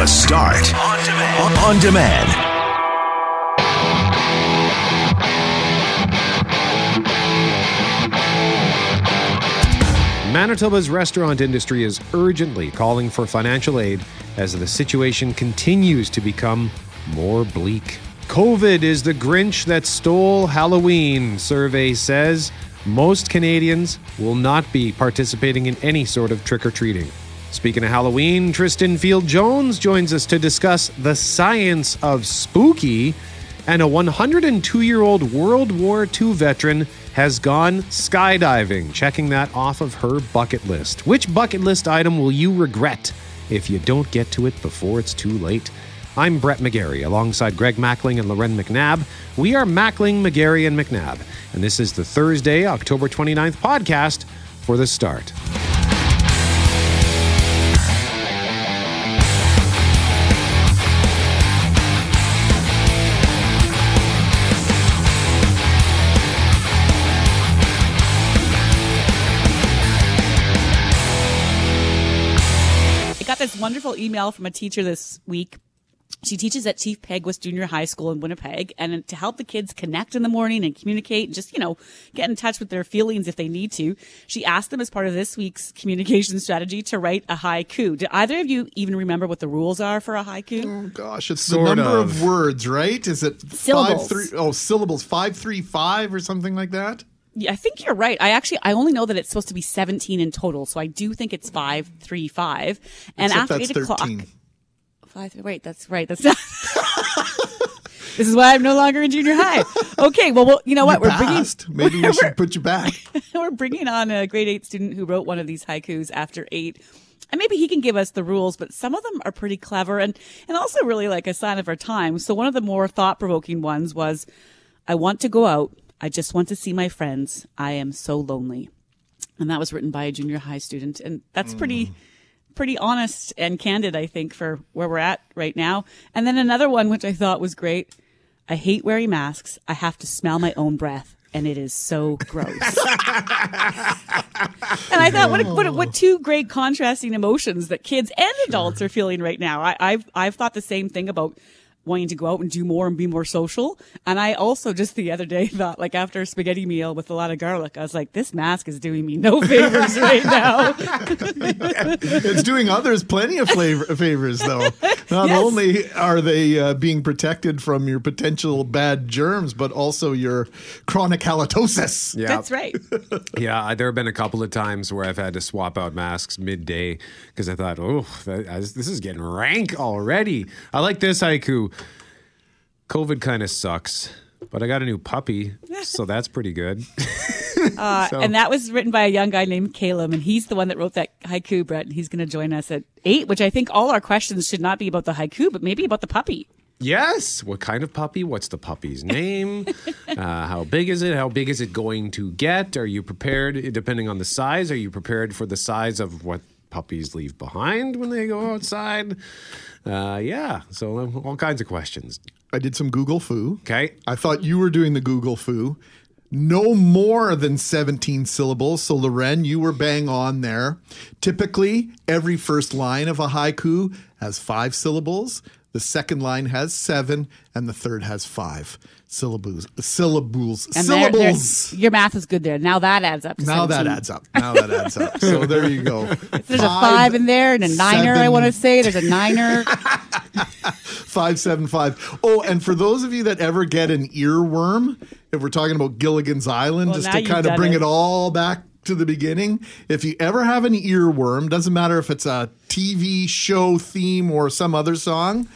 The Start. On demand. On demand. Manitoba's restaurant industry is urgently calling for financial aid as the situation continues to become more bleak. COVID is the Grinch that stole Halloween, survey says. Most Canadians will not be participating in any sort of trick or treating. Speaking of Halloween, Tristan Field Jones joins us to discuss the science of spooky, and a 102 year old World War II veteran has gone skydiving, checking that off of her bucket list. Which bucket list item will you regret if you don't get to it before it's too late? I'm Brett McGarry, alongside Greg Mackling and Loren McNabb. We are Mackling, McGarry, and McNabb, and this is the Thursday, October 29th podcast for the start. Wonderful email from a teacher this week. She teaches at Chief Peguis Junior High School in Winnipeg, and to help the kids connect in the morning and communicate, and just you know, get in touch with their feelings if they need to. She asked them as part of this week's communication strategy to write a haiku. Do either of you even remember what the rules are for a haiku? Oh gosh, it's Sort the number of. of. words, right? Is it Syllables. five three? Oh, syllables. Five three five or something like that. Yeah, I think you're right. I actually, I only know that it's supposed to be 17 in total, so I do think it's five, three, five. And Except after that's eight o'clock, thirteen. Five, wait, that's right. That's not. this is why I'm no longer in junior high. Okay, well, well you know what? You we're passed. Maybe we should put you back. bringing we're bringing on a grade eight student who wrote one of these haikus after eight. And maybe he can give us the rules, but some of them are pretty clever and, and also really like a sign of our time. So one of the more thought provoking ones was, I want to go out. I just want to see my friends. I am so lonely. And that was written by a junior high student. And that's pretty, mm. pretty honest and candid, I think, for where we're at right now. And then another one, which I thought was great. I hate wearing masks. I have to smell my own breath. And it is so gross. and I thought, what, what, what two great contrasting emotions that kids and adults are feeling right now. I, I've, I've thought the same thing about wanting to go out and do more and be more social. And I also just the other day thought, like after a spaghetti meal with a lot of garlic, I was like, this mask is doing me no favors right now. it's doing others plenty of flavor, favors, though. Not Yes. only are they uh, being protected from your potential bad germs, but also your chronic halitosis. Yeah. That's right. Yeah, there have been a couple of times where I've had to swap out masks midday because I thought, oh, that, I- this is getting rank already. I like this haiku. COVID kind of sucks, but I got a new puppy, so that's pretty good. Uh, So- And that was written by a young guy named Caleb, and he's the one that wrote that haiku, Brett. And he's going to join us at eight, which I think all our questions should not be about the haiku, but maybe about the puppy. Yes. What kind of puppy? What's the puppy's name? uh, how big is it? How big is it going to get? Are you prepared, depending on the size, are you prepared for the size of what puppies leave behind when they go outside? Uh, yeah. So um, all kinds of questions. I did some Google foo. Okay. I thought you were doing the Google foo. No more than 17 syllables. So, Loren, you were bang on there. Typically, every first line of a haiku has five syllables. The second line has seven, and the third has five syllables. Syllables. And syllables. your math is good there. Now that adds up. To now that adds up. Now that adds up. So there you go. There's a five in there and a niner, I want to say. There's a niner. Five seven five. Oh, and for those of you that ever get an earworm, if we're talking about Gilligan's Island, Well, just to kind of bring it. it all back to the beginning, if you ever have an earworm, doesn't matter if it's a TV show theme or some other song,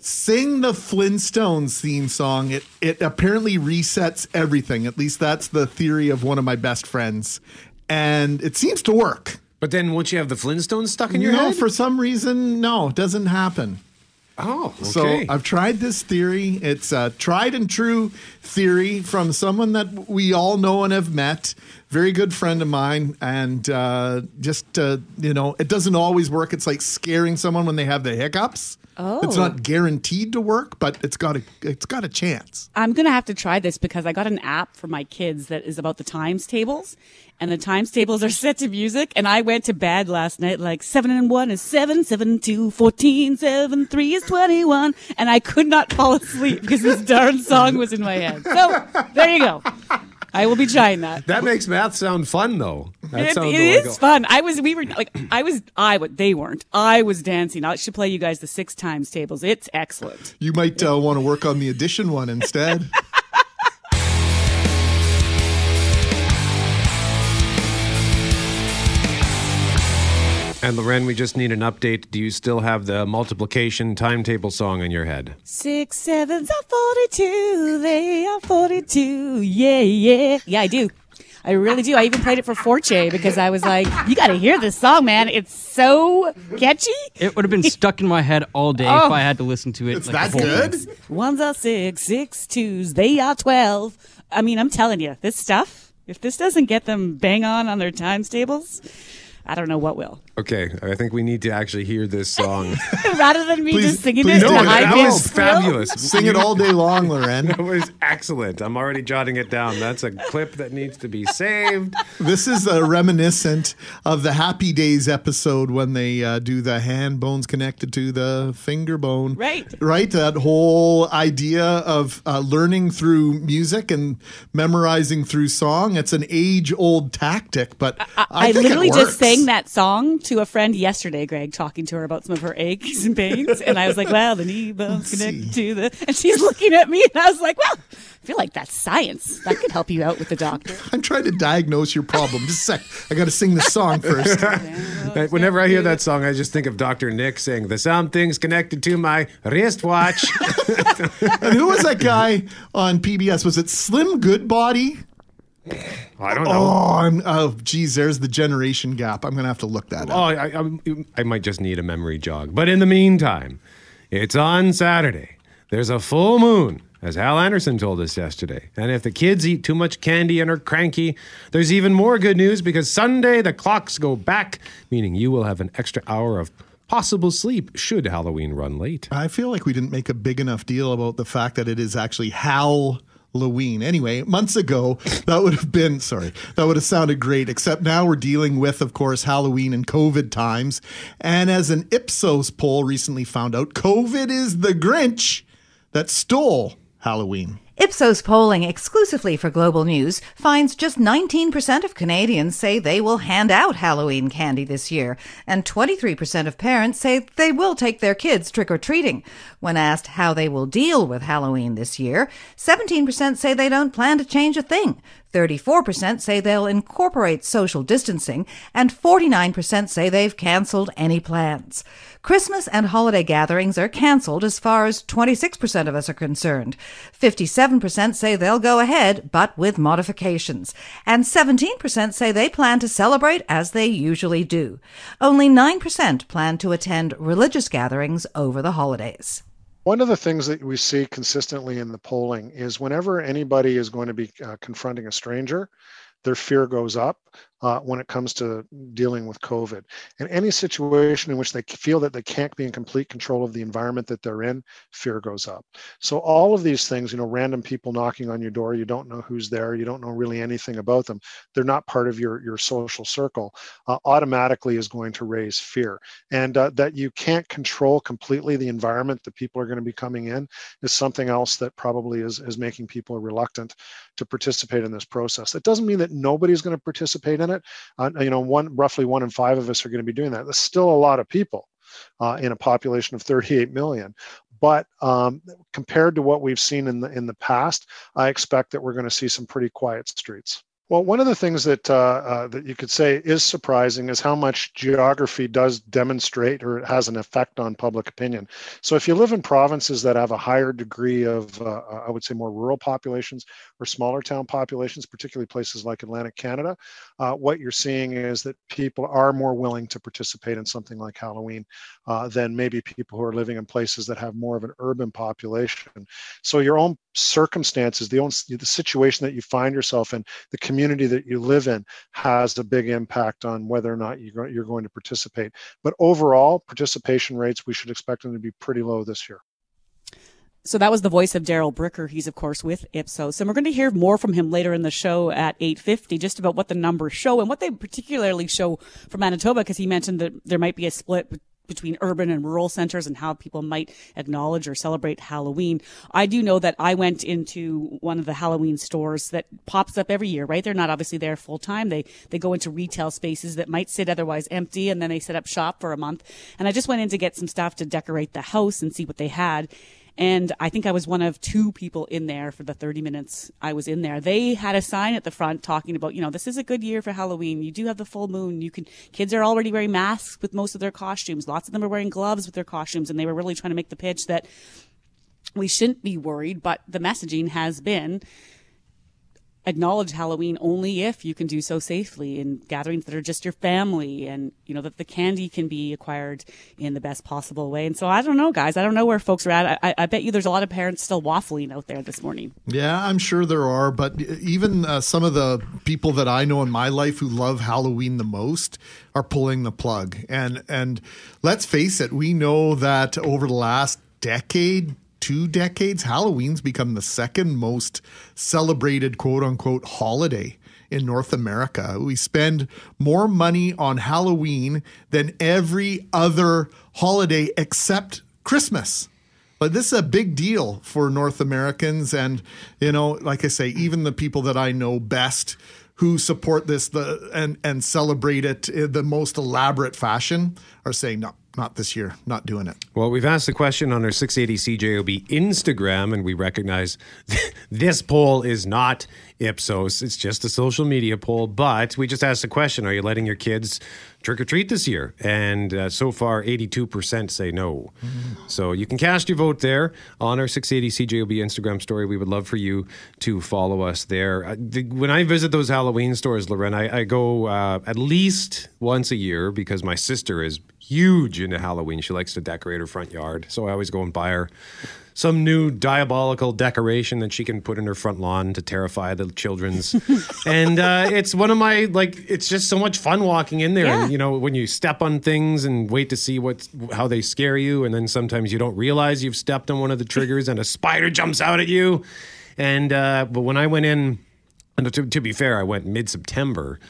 sing the Flintstones theme song. It it apparently resets everything. At least that's the theory of one of my best friends, and it seems to work. But then once you have the Flintstones stuck in your know, head? for some reason, no, it doesn't happen. oh, okay. So I've tried this theory. It's a tried and true theory from someone that we all know and have met very good friend of mine, and uh, just uh, you know, it doesn't always work. It's like scaring someone when they have the hiccups. Oh. It's not guaranteed to work, but it's got a it's got a chance. I'm gonna have to try this because I got an app for my kids that is about the times tables, and the times tables are set to music. And I went to bed last night like seven and one is seven, seven two, fourteen, seven three is twenty one, and I could not fall asleep because this darn song was in my head. So there you go. I will be trying that. That makes math sound fun, though. That It, sounds it like is a- fun. I was, we were like, I was, I, what they weren't. I was dancing. I should play you guys the six times tables. It's excellent. You might uh, want to work on the addition one instead. And Loren, we just need an update. Do you still have the multiplication timetable song in your head? Six sevens are 42. They are 42. Yeah, yeah. Yeah, I do. I really do. I even played it for Forte because I was like, you got to hear this song, man. It's so catchy. It would have been stuck in my head all day Oh. if I had to listen to it. It's like, that the good? thing. Ones are six, six twos. They are 12. I mean, I'm telling you, this stuff, if this doesn't get them bang on on their times tables, I don't know what will. Okay, I think we need to actually hear this song. Rather than me Please- just singing please it do to that was fabulous. Sing it all day long, Loren. That was excellent. I'm already jotting it down. That's a clip that needs to be saved. This is uh, reminiscent of the Happy Days episode when they uh, do the hand bones connected to the finger bone. Right. Right. That whole idea of uh, learning through music and memorizing through song. It's an age old tactic, but I, I, think it literally works. just sang that song to a friend yesterday, Greg, talking to her about some of her aches and pains. And I was like, well, the knee bone's Let's connected see. to the. And she's looking at me, and I was like, well, I feel like that's science. That could help you out with the doctor. I'm trying to diagnose your problem. Just a sec. I got to sing this song first. Whenever I hear that song, I just think of Dr. Nick saying, The something's connected to my wristwatch. and who was that guy on PBS? Was it Slim Goodbody? I don't know. Oh, I'm, oh, geez, there's the generation gap. I'm going to have to look that Oh, up. I, I, I might just need a memory jog. But in the meantime, it's on Saturday. There's a full moon, as Hal Anderson told us yesterday. And if the kids eat too much candy and are cranky, there's even more good news because Sunday the clocks go back, meaning you will have an extra hour of possible sleep should Halloween run late. I feel like we didn't make a big enough deal about the fact that it is actually Halloween. Anyway, months ago, that would have been, sorry, that would have sounded great, except now we're dealing with, of course, Halloween and COVID times. And as an Ipsos poll recently found out, COVID is the Grinch that stole Halloween. Ipsos polling exclusively for Global News finds just 19% of Canadians say they will hand out Halloween candy this year, and 23% of parents say they will take their kids trick or treating. When asked how they will deal with Halloween this year, 17% say they don't plan to change a thing. 34% say they'll incorporate social distancing, and 49% say they've canceled any plans. Christmas and holiday gatherings are canceled as far as 26% of us are concerned. 57% say they'll go ahead, but with modifications. And 17% say they plan to celebrate as they usually do. Only 9% plan to attend religious gatherings over the holidays. One of the things that we see consistently in the polling is whenever anybody is going to be uh, confronting a stranger, their fear goes up uh, when it comes to dealing with COVID. And any situation in which they feel that they can't be in complete control of the environment that they're in, fear goes up. So all of these things, you know, random people knocking on your door, you don't know who's there, you don't know really anything about them, they're not part of your your social circle, uh, automatically is going to raise fear. And uh, that you can't control completely the environment that people are going to be coming in is something else that probably is is making people reluctant to participate in this process. That doesn't mean that nobody's going to participate in it. Uh, you know, one roughly one in five of us are going to be doing that. That's still a lot of people uh, in a population of 38 million. But um, compared to what we've seen in the in the past, I expect that we're going to see some pretty quiet streets. Well, one of the things that uh, uh, that you could say is surprising is how much geography does demonstrate or has an effect on public opinion. So, if you live in provinces that have a higher degree of, uh, I would say, more rural populations or smaller town populations, particularly places like Atlantic Canada, uh, what you're seeing is that people are more willing to participate in something like Halloween uh, than maybe people who are living in places that have more of an urban population. So, your own circumstances, the own the situation that you find yourself in, the community community that you live in has a big impact on whether or not you're, going to participate. But overall, participation rates, we should expect them to be pretty low this year. So that was the voice of Darrell Bricker. He's of course with Ipsos, and we're going to hear more from him later in the show at 8:50, just about what the numbers show and what they particularly show for Manitoba, because he mentioned that there might be a split between urban and rural centers and how people might acknowledge or celebrate Halloween. I do know that I went into one of the Halloween stores that pops up every year, right? They're not obviously there full time. They, they go into retail spaces that might sit otherwise empty and then they set up shop for a month. And I just went in to get some stuff to decorate the house and see what they had. And I think I was one of two people in there for the 30 minutes I was in there. They had a sign at the front talking about, you know, this is a good year for Halloween. You do have the full moon. You can, kids are already wearing masks with most of their costumes. Lots of them are wearing gloves with their costumes. And they were really trying to make the pitch that we shouldn't be worried, but the messaging has been acknowledge Halloween only if you can do so safely in gatherings that are just your family and, you know, that the candy can be acquired in the best possible way. And so I don't know, guys. I don't know where folks are at. I, I bet you there's a lot of parents still waffling out there this morning. Yeah, I'm sure there are. But even uh, some of the people that I know in my life who love Halloween the most are pulling the plug. And, and let's face it, we know that over the last decade, two decades, Halloween's become the second most celebrated quote unquote holiday in North America. We spend more money on Halloween than every other holiday except Christmas. But this is a big deal for North Americans. And, you know, like I say, even the people that I know best who support this the and, and celebrate it in the most elaborate fashion are saying, no, not this year, not doing it. Well, we've asked the question on our 680 CJOB Instagram, and we recognize this poll is not Ipsos. It's just a social media poll. But we just asked the question Are you letting your kids trick or treat this year? And uh, so far, 82% say no. Mm-hmm. So you can cast your vote there on our 680 CJOB Instagram story. We would love for you to follow us there. Uh, the, when I visit those Halloween stores, Loren, I, I go uh, at least once a year because my sister is huge into Halloween. She likes to decorate her front yard. So I always go and buy her some new diabolical decoration that she can put in her front lawn to terrify the children's. and uh, it's one of my like. It's just so much fun walking in there, Yeah. and you know when you step on things and wait to see what how they scare you, and then sometimes you don't realize you've stepped on one of the triggers, and a spider jumps out at you. And uh, but when I went in, and to, to be fair, I went mid September.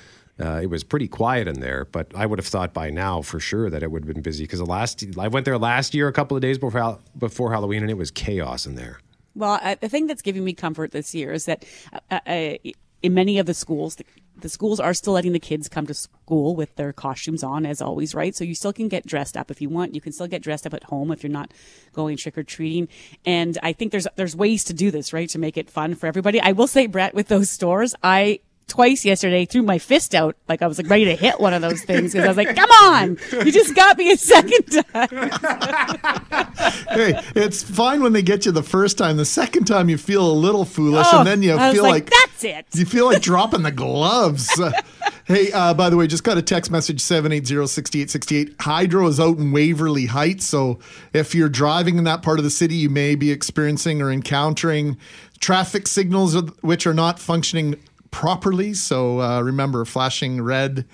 Uh, it was pretty quiet in there, but I would have thought by now for sure that it would have been busy because the last I went there last year a couple of days before before Halloween and it was chaos in there. Well, I, the thing that's giving me comfort this year is that uh, uh, in many of the schools, the, the schools are still letting the kids come to school with their costumes on, as always, right? So you still can get dressed up if you want. You can still get dressed up at home if you're not going trick or treating. And I think there's there's ways to do this, right, to make it fun for everybody. I will say, Brett, with those stores, I twice yesterday threw my fist out like I was like ready to hit one of those things because I was like, "Come on, you just got me a second time." hey, it's fine when they get you the first time. The second time, you feel a little foolish, Oh, and then you feel like, like, "That's it." You feel like dropping the gloves. Uh, hey, uh, by the way, just got a text message seven eight zero sixty eight sixty eight. Hydro is out in Waverley Heights, so if you're driving in that part of the city, you may be experiencing or encountering traffic signals which are not functioning properly. So uh, remember, flashing red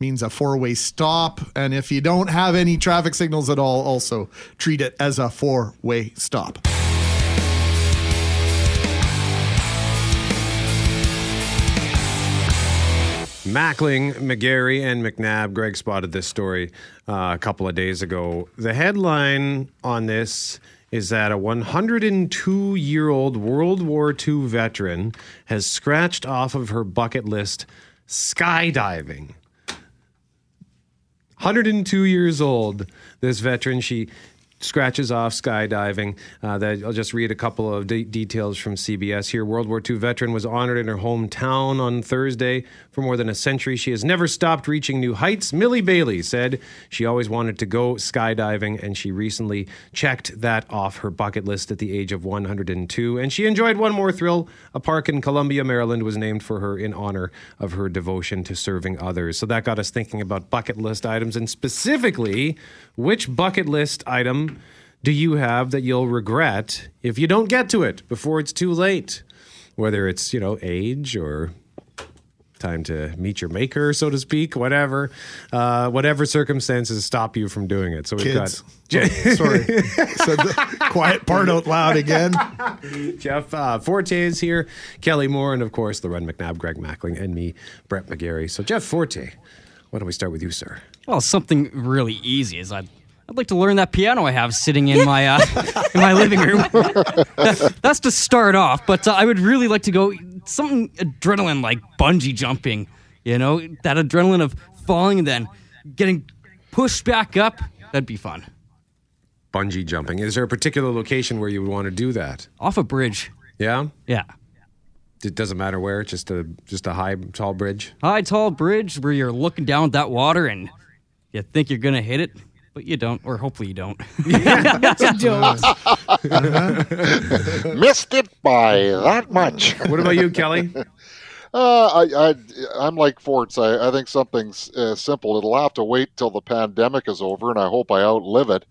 means a four way stop. And if you don't have any traffic signals at all, also treat it as a four way stop. Mackling, McGarry, and McNabb. Greg spotted this story uh, a couple of days ago. The headline on this is that a 102 year old World War II veteran has scratched off of her bucket list skydiving. 102 years old, this veteran. She scratches off skydiving. Uh, that I'll just read a couple of de- details from CBS here. World War II veteran was honored in her hometown on Thursday. For more than a century, she has never stopped reaching new heights. Millie Bailey said she always wanted to go skydiving, and she recently checked that off her bucket list at the age of 102. And she enjoyed one more thrill. A park in Columbia, Maryland was named for her in honor of her devotion to serving others. So that got us thinking about bucket list items, and specifically, which bucket list item do you have that you'll regret if you don't get to it before it's too late? Whether it's, you know, age or time to meet your maker, so to speak. Whatever, uh, whatever circumstances stop you from doing it. So we've Kids. got Sorry. Said the quiet part out loud again. Jeff uh, Forte is here, Kelly Moore, and of course, Loren McNabb, Greg Mackling, and me, Brett McGarry. So, Jeff Forte, why don't we start with you, sir? Well, something really easy is I'd, I'd like to learn that piano I have sitting in my uh, in my living room. That's to start off, but uh, I would really like to go something adrenaline like bungee jumping. You know, that adrenaline of falling and then getting pushed back up. That'd be fun. Bungee jumping. Is there a particular location where you would want to do that? Off a bridge. Yeah, Yeah. it doesn't matter where. Just a just a high, tall bridge. High, tall bridge where you're looking down at that water and you think you're going to hit it, but you don't, or hopefully you don't. Missed it by that much. What about you, Kelly? Uh, I, I, I'm like Forts. I, I think something's uh, simple. It'll have to wait till the pandemic is over, and I hope I outlive it.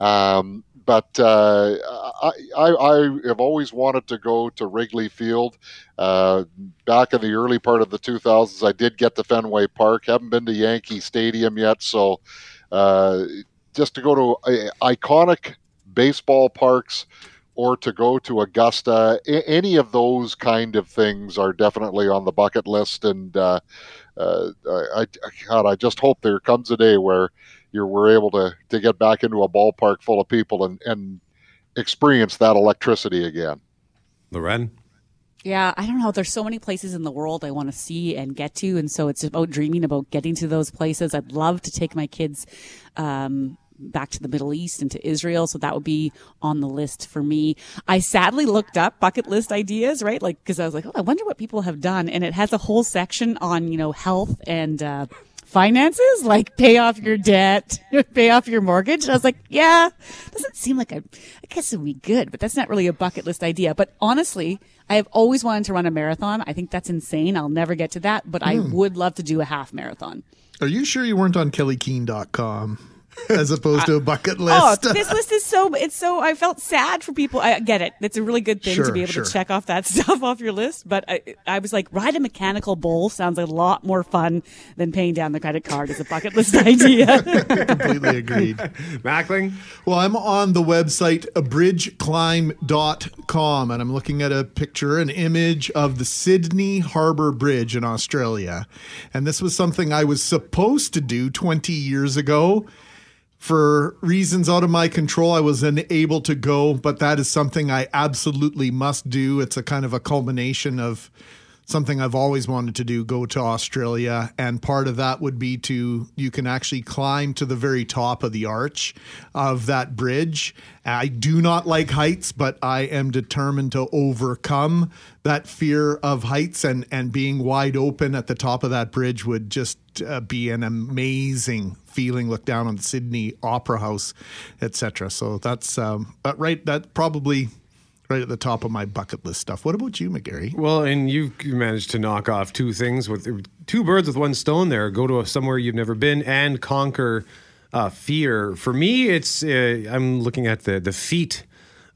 Um, but uh, I, I, I have always wanted to go to Wrigley Field. Uh, back in the early part of the 2000s, I did get to Fenway Park. Haven't been to Yankee Stadium yet, so uh, just to go to uh, iconic baseball parks or to go to Augusta. A- any of those kind of things are definitely on the bucket list. And uh, uh, I, I, God, I just hope there comes a day where you're we're able to to get back into a ballpark full of people and and experience that electricity again. Loren? Yeah, I don't know. There's so many places in the world I want to see and get to, and so it's about dreaming about getting to those places. I'd love to take my kids um, back to the Middle East and to Israel, so that would be on the list for me. I sadly looked up bucket list ideas, right? Like because I was like, oh, I wonder what people have done, and it has a whole section on you know health and. Uh, finances? Like pay off your debt pay off your mortgage? And i was like yeah doesn't seem like a i guess it would be good but that's not really a bucket list idea. But honestly i have always wanted to run a marathon. I think that's insane. I'll never get to that but i hmm. would love to do a half marathon. Are you sure you weren't on kelleykeehn.com as opposed to a bucket oh, list? Oh, this list is so it's so I felt sad for people. I get it. It's a really good thing to be able sure. to check off that stuff off your list. But I, I was like, ride a mechanical bull sounds a lot more fun than paying down the credit card as a bucket list idea. Completely agreed. Mackling? Well, I'm on the website bridgeclimb.com and I'm looking at a picture, an image of the Sydney Harbour Bridge in Australia. And this was something I was supposed to do 20 years ago. For reasons out of my control, I was unable to go, but that is something I absolutely must do. It's a kind of a culmination of something I've always wanted to do go to Australia. And part of that would be to, you can actually climb to the very top of the arch of that bridge. I do not like heights, but I am determined to overcome that fear of heights and, and being wide open at the top of that bridge would just uh, be an amazing feeling. Look down on the Sydney Opera House, etc. So that's um, right. That probably right at the top of my bucket list stuff. What about you, McGarry? Well, and you you managed to knock off two things with two birds with one stone. There, go to a, somewhere you've never been and conquer uh, fear. For me, it's uh, I'm looking at the the feet.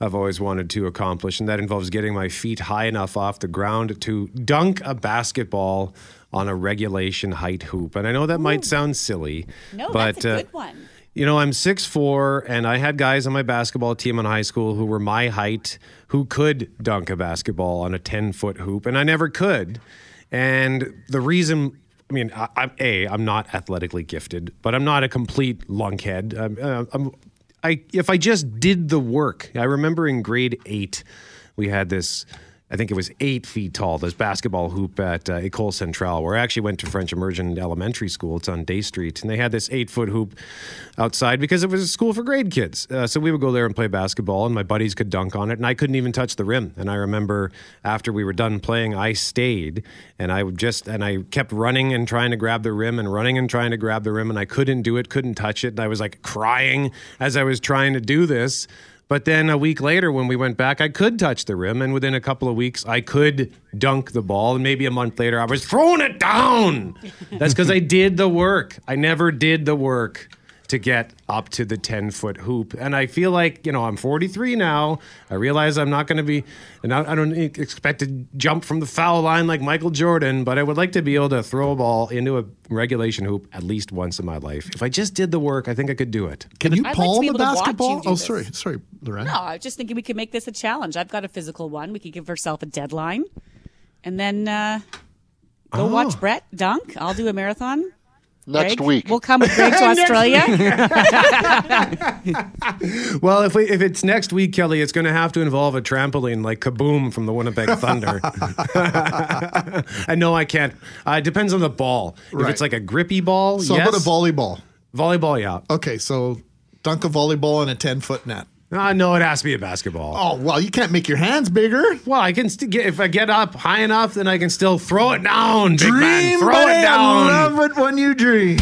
I've always wanted to accomplish, and that involves getting my feet high enough off the ground to dunk a basketball on a regulation height hoop. And I know that might sound silly, no, but that's a uh, good one. You know, I'm six four, and I had guys on my basketball team in high school who were my height who could dunk a basketball on a ten foot hoop, and I never could. And the reason, I mean, I, I'm a, I'm not athletically gifted, but I'm not a complete lunkhead. I'm, uh, I'm, I if I just did the work. I remember in grade eight, we had this. I think it was eight feet tall, this basketball hoop at uh, Ecole Centrale, where I actually went to French Immersion Elementary School. It's on Day Street. And they had this eight foot hoop outside because it was a school for grade kids. Uh, so we would go there and play basketball, and my buddies could dunk on it, and I couldn't even touch the rim. And I remember after we were done playing, I stayed and I just, and I kept running and trying to grab the rim and running and trying to grab the rim, and I couldn't do it, couldn't touch it. And I was like crying as I was trying to do this. But then a week later, when we went back, I could touch the rim, and within a couple of weeks, I could dunk the ball. And maybe a month later, I was throwing it down. That's because I did the work. I never did the work to get up to the 10 foot hoop. And I feel like, you know, I'm 43 now. I realize I'm not going to be, and I, I don't expect to jump from the foul line like Michael Jordan, but I would like to be able to throw a ball into a regulation hoop at least once in my life. If I just did the work, I think I could do it. Can you I'd palm be the able to watch you basketball? Oh, this. sorry, sorry, Lorraine. No, I was just thinking we could make this a challenge. I've got a physical one. We could give ourselves a deadline, and then uh, go watch Brett dunk. I'll do a marathon. Next Greg, week. we'll come with Greg to Australia. Well, if we, if it's next week, Kelly, it's going to have to involve a trampoline like Kaboom from the Winnipeg Thunder. I know I can't. Uh, it depends on the ball. If it's like a grippy ball, So yes. how about a volleyball? volleyball, yeah. Okay, so dunk a volleyball in a 10 foot net. Uh, no, it has to be a basketball. Oh, well, you can't make your hands bigger. Well, I can st- get if I get up high enough, then I can still throw it down. Big man, Dream throw it down. Love it when you dream.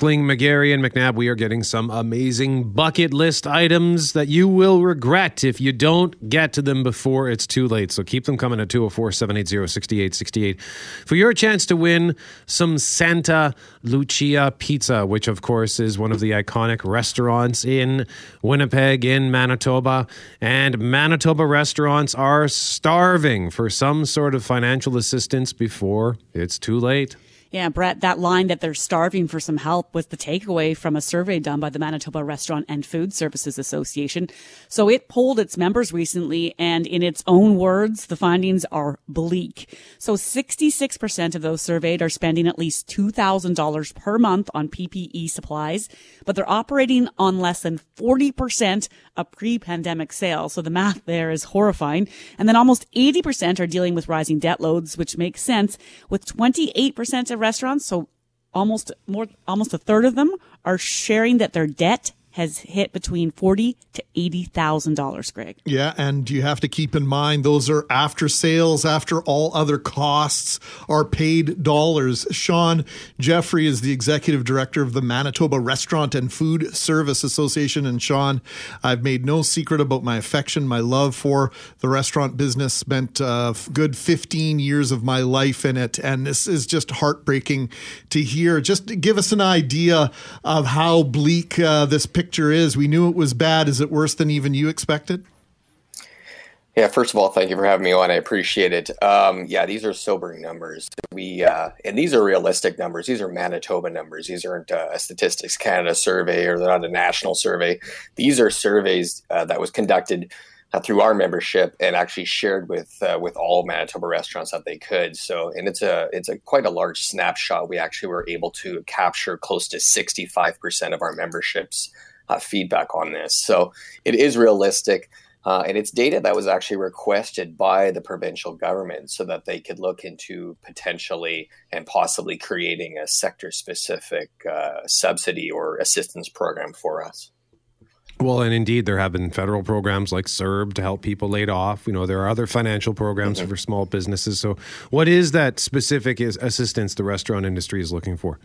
McGarry, and McNabb, we are getting some amazing bucket list items that you will regret if you don't get to them before it's too late. So keep them coming at 204 780 6868 for your chance to win some Santa Lucia pizza, which, of course, is one of the iconic restaurants in Winnipeg, in Manitoba. And Manitoba restaurants are starving for some sort of financial assistance before it's too late. Yeah, Brett, that line that they're starving for some help was the takeaway from a survey done by the Manitoba Restaurant and Food Services Association. So it polled its members recently, and in its own words, the findings are bleak. So 66% of those surveyed are spending at least $2,000 per month on PPE supplies, but they're operating on less than 40% of pre-pandemic sales. So the math there is horrifying. And then almost 80% are dealing with rising debt loads, which makes sense with 28% of restaurants. So almost more, almost a third of them are sharing that their debt has hit between forty to eighty thousand dollars, Greg. Yeah, and you have to keep in mind those are after sales, after all other costs are paid dollars. Shaun Jeffrey is the executive director of the Manitoba Restaurant and Food Service Association. And Shaun, I've made no secret about my affection, my love for the restaurant business. Spent a good 15 years of my life in it. And this is just heartbreaking to hear. Just give us an idea of how bleak uh, this picture is. We knew it was bad. Is it worse than even you expected? Yeah, first of all, thank you for having me on. I appreciate it. Um, yeah, these are sobering numbers. We uh, and these are realistic numbers. These are Manitoba numbers. These aren't uh, a Statistics Canada survey or they're not a national survey. These are surveys uh, that was conducted uh, through our membership and actually shared with uh, with all Manitoba restaurants that they could. So, and it's a it's a quite a large snapshot. We actually were able to capture close to sixty five percent of our memberships uh, feedback on this. So, it is realistic. Uh, and it's data that was actually requested by the provincial government so that they could look into potentially and possibly creating a sector specific uh, subsidy or assistance program for us. Well, and indeed, there have been federal programs like CERB to help people laid off. You know, there are other financial programs for small businesses. So, what is that specific assistance the restaurant industry is looking for?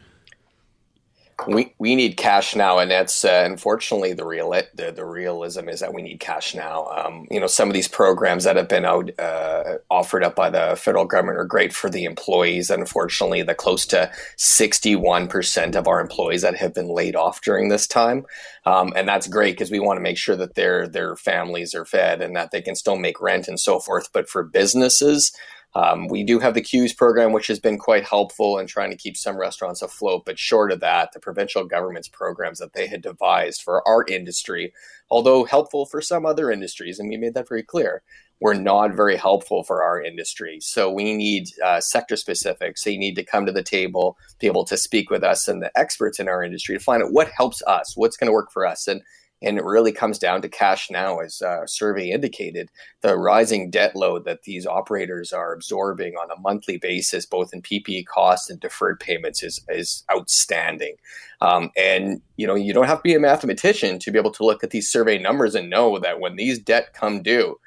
We, we need cash now, and that's uh, unfortunately the real the, the realism is that we need cash now. Um, you know, some of these programs that have been out uh, offered up by the federal government are great for the employees. Unfortunately, the close to sixty one percent of our employees that have been laid off during this time, um, and that's great because we want to make sure that their their families are fed and that they can still make rent and so forth. But for businesses, um, we do have the CEWS program, which has been quite helpful in trying to keep some restaurants afloat. But short of that, the provincial government's programs that they had devised for our industry, although helpful for some other industries, and we made that very clear, were not very helpful for our industry. So we need uh, sector specific. So you need to come to the table, be able to speak with us and the experts in our industry to find out what helps us, what's going to work for us, and and it really comes down to cash now, as our survey indicated. The rising debt load that these operators are absorbing on a monthly basis, both in PPE costs and deferred payments, is is outstanding. Um, and you know, you don't have to be a mathematician to be able to look at these survey numbers and know that when these debt come due,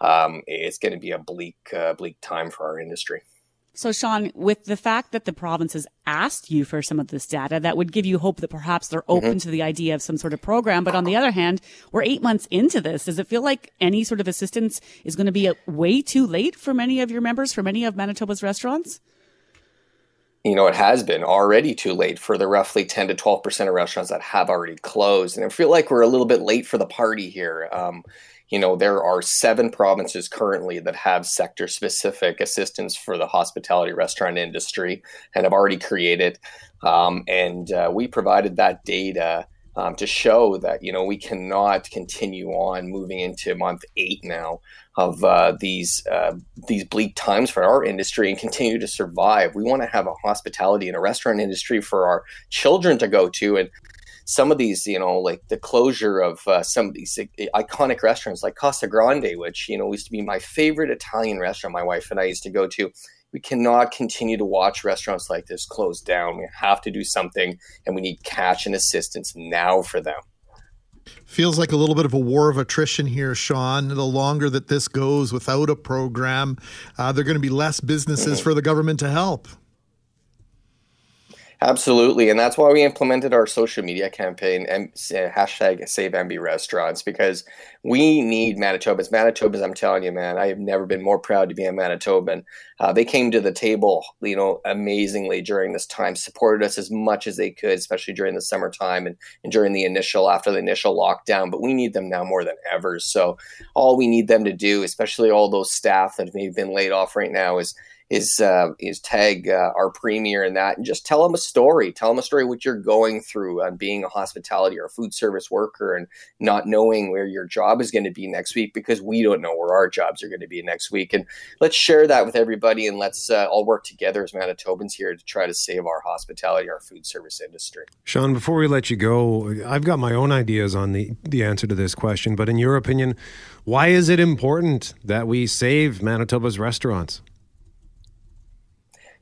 um, it's going to be a bleak, uh, bleak time for our industry. So, Shaun, with the fact that the province has asked you for some of this data, that would give you hope that perhaps they're open mm-hmm. to the idea of some sort of program. But on the other hand, we're eight months into this. Does it feel like any sort of assistance is going to be way too late for many of your members, for many of Manitoba's restaurants? you know, it has been already too late for the roughly 10 to 12% of restaurants that have already closed. And I feel like we're a little bit late for the party here. Um, you know, there are seven provinces currently that have sector specific assistance for the hospitality restaurant industry and have already created. Um, and uh, we provided that data um, to show that, you know, we cannot continue on moving into month eight now of uh, these uh, these bleak times for our industry and continue to survive. We want to have a hospitality and a restaurant industry for our children to go to, and some of these, you know, like the closure of uh, some of these iconic restaurants like Casa Grande, which you know used to be my favorite Italian restaurant. My wife and I used to go to. We cannot continue to watch restaurants like this close down. We have to do something, and we need cash and assistance now for them. Feels like a little bit of a war of attrition here, Shaun. The longer that this goes without a program, uh, there are going to be less businesses mm-hmm. for the government to help. Absolutely, and that's why we implemented our social media campaign and uh, hashtag Save MB Restaurants because we need Manitobans. Manitobans, I'm telling you, man, I have never been more proud to be a Manitoban. Uh, they came to the table, you know, amazingly during this time, supported us as much as they could, especially during the summertime and, and during the initial after the initial lockdown. But we need them now more than ever. So all we need them to do, especially all those staff that may have been laid off right now, is is uh, is tag uh, our premier in that and just tell them a story. Tell them a story what you're going through on being a hospitality or a food service worker and not knowing where your job is going to be next week because we don't know where our jobs are going to be next week. And let's share that with everybody and let's uh, all work together as Manitobans here to try to save our hospitality, our food service industry. Shaun, before we let you go, I've got my own ideas on the the answer to this question, but in your opinion, why is it important that we save Manitoba's restaurants?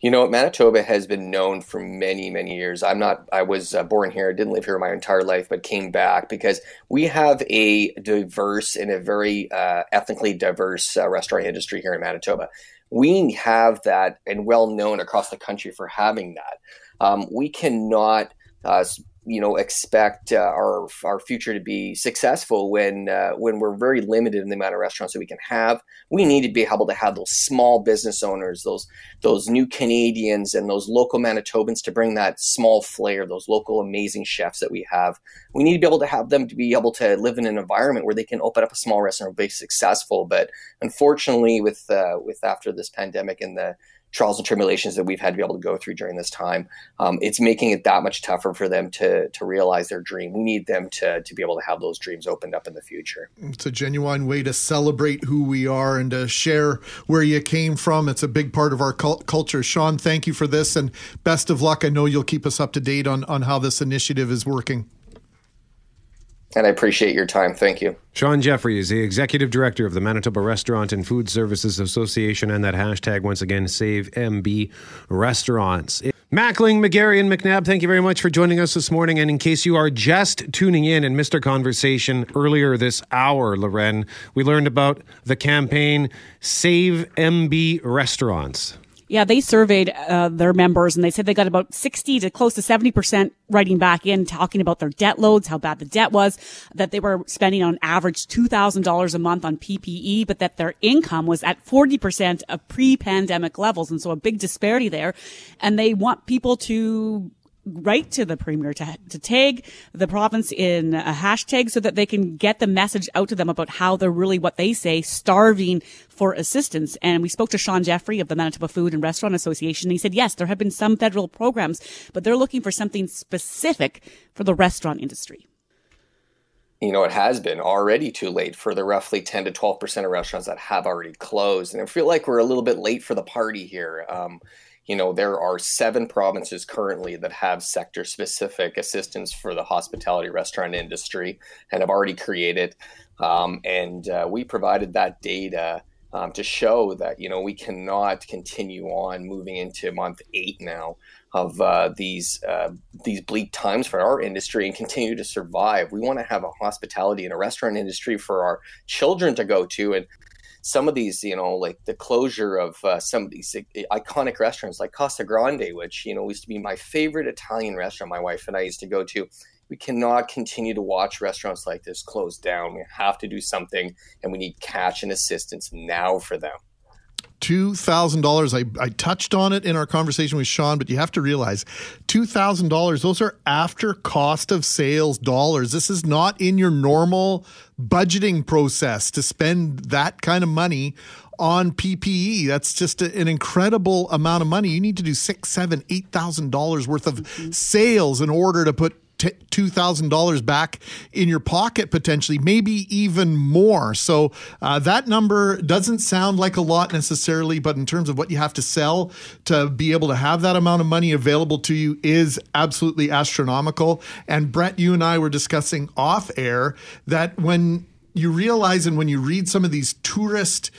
You know, Manitoba has been known for many, many years. I'm not, I was uh, born here, I didn't live here my entire life, but came back because we have a diverse and a very uh, ethnically diverse uh, restaurant industry here in Manitoba. We have that and well known across the country for having that. Um, we cannot uh, you know expect uh, our our future to be successful when uh, when we're very limited in the amount of restaurants that we can have. We need to be able to have those small business owners, those those new Canadians, and those local Manitobans to bring that small flair, those local amazing chefs that we have. We need to be able to have them to be able to live in an environment where they can open up a small restaurant and be successful. But unfortunately, with uh, with after this pandemic and the trials and tribulations that we've had to be able to go through during this time, um, it's making it that much tougher for them to to realize their dream. We need them to to be able to have those dreams opened up in the future. It's a genuine way to celebrate who we are and to share where you came from. It's a big part of our cult- culture. Shaun, thank you for this and best of luck. I know you'll keep us up to date on on how this initiative is working and I appreciate your time. Thank you. Shaun Jeffrey is the executive director of the Manitoba Restaurant and Food Services Association, and that hashtag once again, Save MB Restaurants. Mackling, McGarry, and McNabb, thank you very much for joining us this morning. And in case you are just tuning in and missed our conversation earlier this hour, Loren, we learned about the campaign Save MB Restaurants. Yeah, they surveyed uh, their members and they said they got about 60 to close to 70% writing back in, talking about their debt loads, how bad the debt was, that they were spending on average $2,000 a month on PPE, but that their income was at 40% of pre-pandemic levels. And so a big disparity there. And they want people to write to the premier to, to tag the province in a hashtag so that they can get the message out to them about how they're really what they say starving for assistance. And we spoke to Shaun Jeffrey of the Manitoba Food and Restaurant Association. And He said, yes, there have been some federal programs, but they're looking for something specific for the restaurant industry you know, it has been already too late for the roughly 10 to 12% of restaurants that have already closed. And I feel like we're a little bit late for the party here. Um, you know, there are seven provinces currently that have sector specific assistance for the hospitality restaurant industry and have already created. Um, and uh, we provided that data um, to show that, you know, we cannot continue on moving into month eight now of uh, these uh, these bleak times for our industry and continue to survive. We want to have a hospitality and a restaurant industry for our children to go to and some of these, you know, like the closure of uh, some of these iconic restaurants like Casa Grande, which, you know, used to be my favorite Italian restaurant my wife and I used to go to. We cannot continue to watch restaurants like this close down. We have to do something and we need cash and assistance now for them. $2,000. I, I touched on it in our conversation with Shaun, but you have to realize $2,000, those are after cost of sales dollars. This is not in your normal budgeting process to spend that kind of money on PPE. That's just a, an incredible amount of money. You need to do six, seven, eight thousand dollars worth of mm-hmm. sales in order to put $2,000 back in your pocket potentially, maybe even more. So uh, that number doesn't sound like a lot necessarily, but in terms of what you have to sell to be able to have that amount of money available to you is absolutely astronomical. And Brett, you and I were discussing off air that when you realize and when you read some of these tourist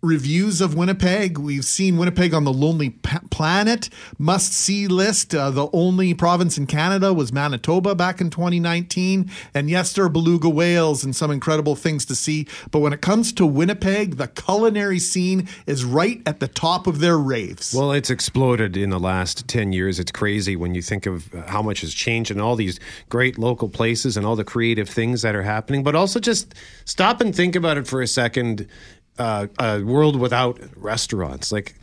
reviews of Winnipeg. We've seen Winnipeg on the Lonely Planet must see list. Uh, the only province in Canada was Manitoba back in 2019. And yes, there are beluga whales and some incredible things to see. But when it comes to Winnipeg, the culinary scene is right at the top of their raves. Well, it's exploded in the last 10 years. It's crazy when you think of how much has changed in all these great local places and all the creative things that are happening. But also just stop and think about it for a second uh, a world without restaurants. Like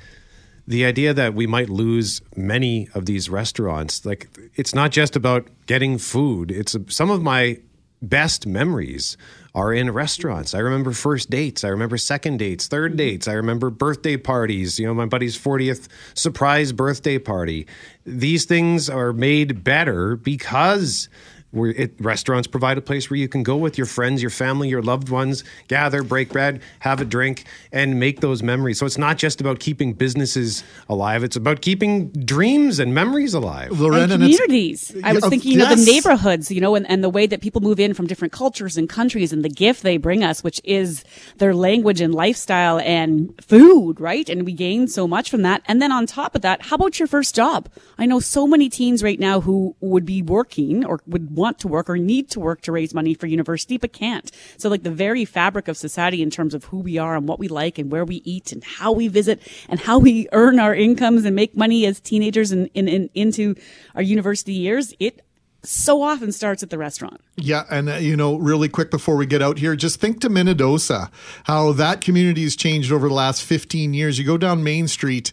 the idea that we might lose many of these restaurants, like it's not just about getting food. It's some of my best memories are in restaurants. I remember first dates. I remember second dates, third dates. I remember birthday parties. You know, my buddy's 40th surprise birthday party. These things are made better because where it, restaurants provide a place where you can go with your friends, your family, your loved ones, gather, break bread, have a drink, and make those memories. So it's not just about keeping businesses alive; it's about keeping dreams and memories alive. Lorraine, and communities. I was thinking, you know, the neighborhoods, you know, and, and the way that people move in from different cultures and countries, and the gift they bring us, which is their language and lifestyle and food, right? And we gain so much from that. And then on top of that, how about your first job? I know so many teens right now who would be working or would want want to work or need to work to raise money for university, but can't. So like the very fabric of society in terms of who we are and what we like and where we eat and how we visit and how we earn our incomes and make money as teenagers and, in, in, into our university years, it so often starts at the restaurant. Yeah, and uh, you know, really quick before we get out here, just think to Minnedosa, how that community has changed over the last 15 years. You go down Main Street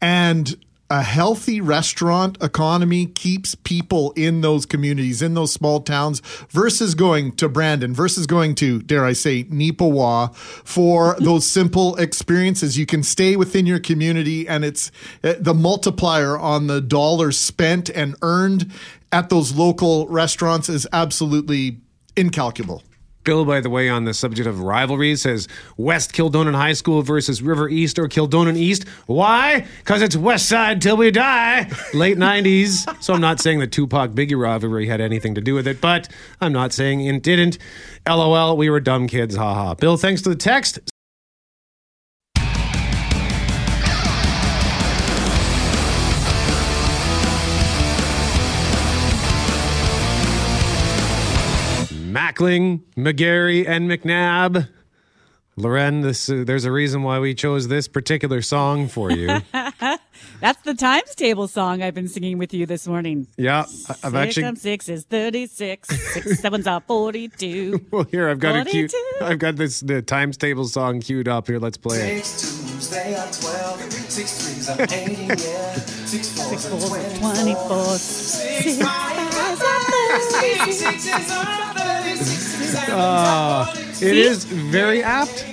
and a healthy restaurant economy keeps people in those communities, in those small towns, versus going to Brandon, versus going to, dare I say, Neepawa for those simple experiences. You can stay within your community, and it's uh, the multiplier on the dollars spent and earned at those local restaurants is absolutely incalculable. Bill, by the way, on the subject of rivalries, says West Kildonan High School versus River East or Kildonan East. Why? Because it's West Side till we die. Late 90s. So I'm not saying the Tupac Biggie rivalry had anything to do with it, but I'm not saying it didn't. LOL, we were dumb kids. Haha. Bill, thanks for the text. Mackling, McGarry, and McNabb. Loren, this, uh, there's a reason why we chose this particular song for you. That's the times table song I've been singing with you this morning. Yeah, I've six actually. Six six is thirty-six. Six sevens are forty-two. well, here I've got 42. a cute. I've got this the times table song queued up. Here, let's play it. Six twos, they are twelve. Six threes are eighty. Yeah. Six fours, six fours are twenty-four. Six fives are thirty. Uh, it is very apt.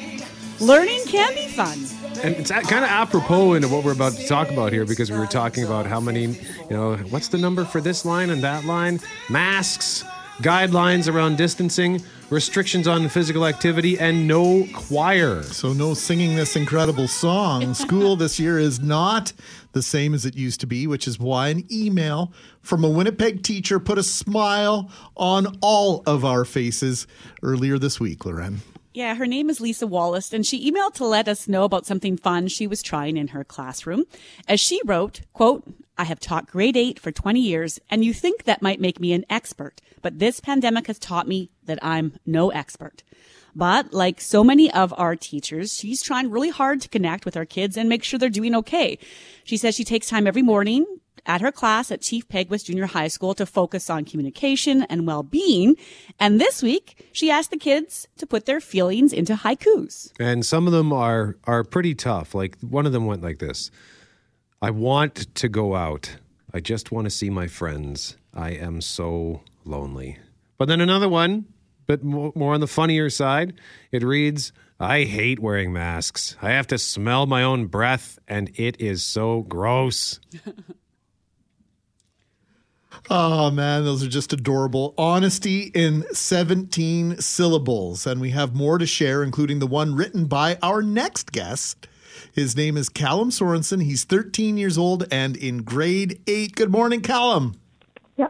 Learning can be fun. And it's kind of apropos into what we're about to talk about here because we were talking about how many, you know, what's the number for this line and that line? Masks, guidelines around distancing, restrictions on physical activity, and no choir. So, no singing this incredible song. School this year is not the same as it used to be, which is why an email from a Winnipeg teacher put a smile on all of our faces earlier this week, Loren. Yeah, her name is Lisa Wallace, and she emailed to let us know about something fun she was trying in her classroom. As she wrote, quote, I have taught grade eight for 20 years, and you think that might make me an expert, but this pandemic has taught me that I'm no expert. But like so many of our teachers, she's trying really hard to connect with our kids and make sure they're doing okay. She says she takes time every morning at her class at Chief Peguis Junior High School to focus on communication and well-being. And this week, she asked the kids to put their feelings into haikus. And some of them are are pretty tough. Like one of them went like this. I want to go out. I just want to see my friends. I am so lonely. But then another one, but more on the funnier side, it reads, I hate wearing masks. I have to smell my own breath and it is so gross. Oh man, those are just adorable. Honesty in 17 syllables. And we have more to share, including the one written by our next guest. His name is Callum Sorensen. He's 13 years old and in grade eight. Good morning, Callum. Yeah,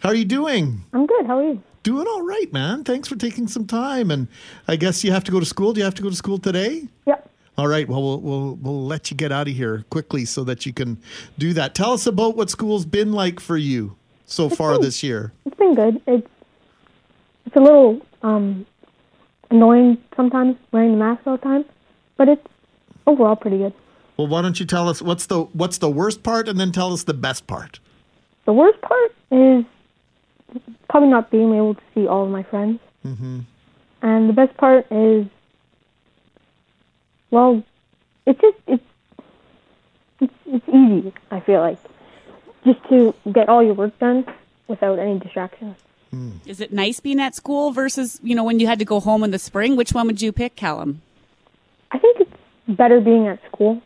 How are you doing? I'm good. How are you? Doing all right, man. Thanks for taking some time. And I guess you have to go to school. Do you have to go to school today? Yeah. All right. Well, we'll we'll, we'll let you get out of here quickly so that you can do that. Tell us about what school's been like for you so far been- this year. It's been good. It's it's a little um annoying sometimes wearing the mask all the time, but it's overall pretty good. Well, why don't you tell us what's the what's the worst part, and then tell us the best part. The worst part is probably not being able to see all of my friends. Mm-hmm. And the best part is, well, it's just it's it's it's easy. I feel like just to get all your work done without any distractions. Is it nice being at school versus, you know, when you had to go home in the spring? Which one would you pick, Callum? I think it's better being at school.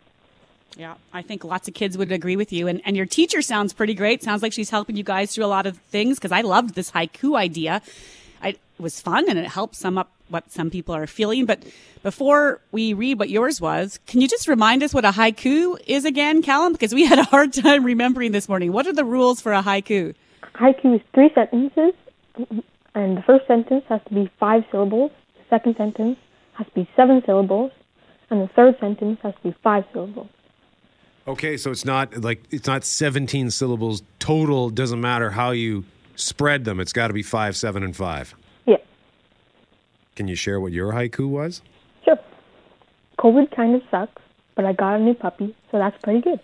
Yeah, I think lots of kids would agree with you. And, and your teacher sounds pretty great. Sounds like she's helping you guys through a lot of things because I loved this haiku idea. It was fun and it helped sum up what some people are feeling. But before we read what yours was, can you just remind us what a haiku is again, Callum? Because we had a hard time remembering this morning. What are the rules for a haiku? Haiku is three sentences, and the first sentence has to be five syllables. The second sentence has to be seven syllables, and the third sentence has to be five syllables. Okay, so it's not like it's not 17 syllables total. Doesn't matter how you spread them. It's got to be five, seven, and five. Yeah, Can you share what your haiku was? sure. COVID kind of sucks, but I got a new puppy, so that's pretty good.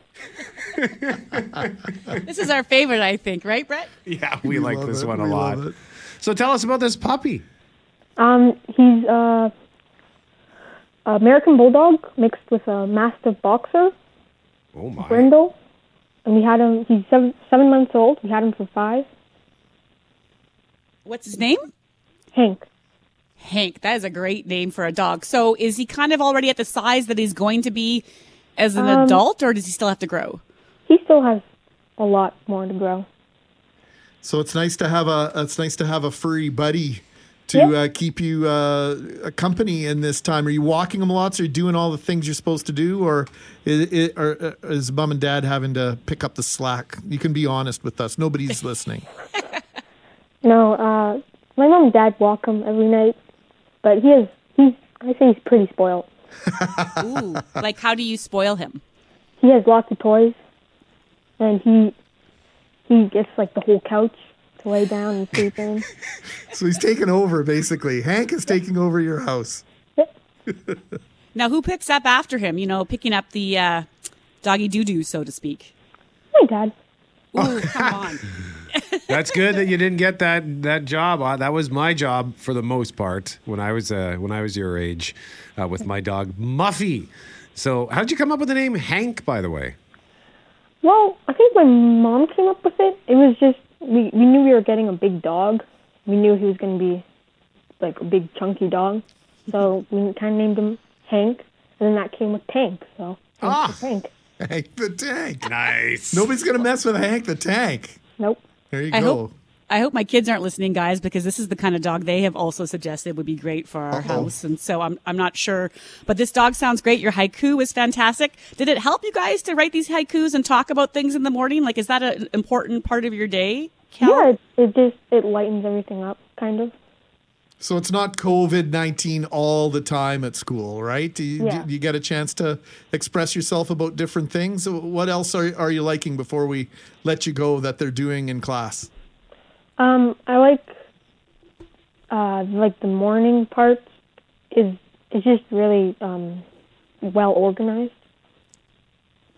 This is our favorite, I think, right, Brett? Yeah, we, like this it. one a We lot. love it. So tell us about this puppy. Um, he's a American Bulldog mixed with a Mastiff Boxer, Oh my! Brindle, and we had him. He's seven seven months old. We had him for five. What's his name? Hank. Hank. That is a great name for a dog. So is he kind of already at the size that he's going to be as an Um, adult, or does he still have to grow? He still has a lot more to grow. So it's nice to have a it's nice to have a furry buddy to Yeah. uh, keep you uh, company in this time. Are you walking them lots? Are you doing all the things you're supposed to do, or is, is, or uh, is mom and dad having to pick up the slack? You can be honest with us. Nobody's listening. No, uh, my mom and dad walk him every night, but he is he's I say he's pretty spoiled. Ooh, like how do you spoil him? He has lots of toys, and he he gets like the whole couch to lay down and sleep in. So he's taking over basically. Hank is taking over your house. Now, who picks up after him? You know, picking up the uh, doggy doo doo, so to speak. Hi, Dad. Ooh, come on. That's good that you didn't get that that job. Uh, that was my job for the most part when I was uh, when I was your age, uh, with my dog Muffy. So, how did you come up with the name Hank? By the way. Well, I think my mom came up with it, it was just we we knew we were getting a big dog. We knew he was going to be like a big chunky dog, so we kind of named him Hank, and then that came with Tank. So Hank Ah. the Tank. Hank the Tank. Nice. Nobody's gonna mess with Hank the Tank. Nope. There you I go. hope I hope my kids aren't listening, guys, because this is the kind of dog they have also suggested would be great for our uh-huh. house. And so I'm I'm not sure, but this dog sounds great. Your haiku was fantastic. Did it help you guys to write these haikus and talk about things in the morning? Like, is that an important part of your day? Cal? Yeah, it, it just it lightens everything up, kind of. So it's not COVID nineteen all the time at school, right? Do you, Yeah. do you get a chance to express yourself about different things? What else are are you liking before we let you go that they're doing in class? Um, I like uh like the morning part is is just really um, well organized.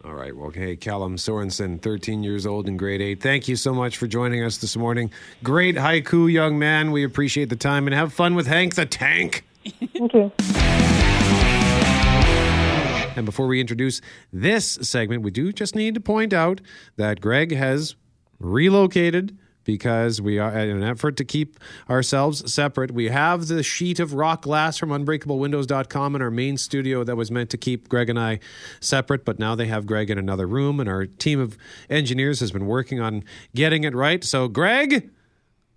All right. Well, hey, Callum Sorensen, 13 years old in grade eight. Thank you so much for joining us this morning. Great haiku, young man. We appreciate the time and have fun with Hank the Tank. Thank you. And before we introduce this segment, we do just need to point out that Greg has relocated because we are in an effort to keep ourselves separate. We have the sheet of rock glass from unbreakablewindows.com in our main studio that was meant to keep Greg and I separate, but now they have Greg in another room and our team of engineers has been working on getting it right. So Greg,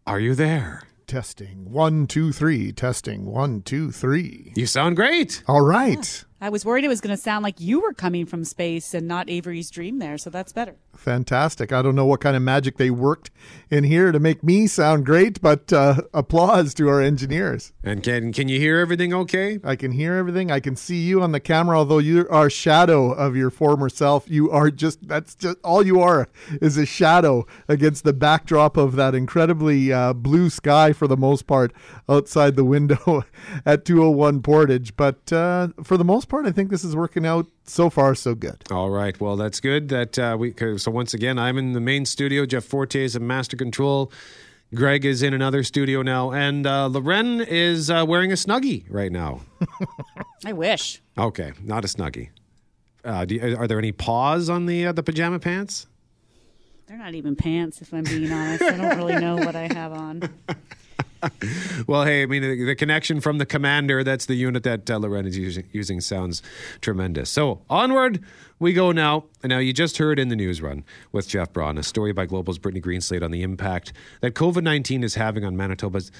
are you there? Testing one, two, three. Testing one, two, three. You sound great. All right. I was worried it was going to sound like you were coming from space and not Avery's dream there, so that's better. Fantastic. I don't know what kind of magic they worked in here to make me sound great, but uh, applause to our engineers. And can can you hear everything okay? I can hear everything. I can see you on the camera, although you are a shadow of your former self. You are just, that's just all you are is a shadow against the backdrop of that incredibly uh, blue sky for the most part outside the window at 201 Portage. But uh, for the most part, I think this is working out so far so good. All right. Well, that's good. That uh, we so once again, I'm in the main studio. Jeff Forte is at master control. Greg is in another studio now, and uh, Loren is uh, wearing a snuggie right now. I wish. Okay, not a snuggie. Uh, do you, are there any paws on the uh, the pajama pants? They're not even pants, if I'm being honest. I don't really know what I have on. Well, hey, I mean, the, the connection from the commander, that's the unit that uh, Loren is using, using, sounds tremendous. So, onward we go now. And now, you just heard in the news run with Jeff Braun a story by Global's Brittany Greenslade on the impact that COVID 19 is having on Manitoba's,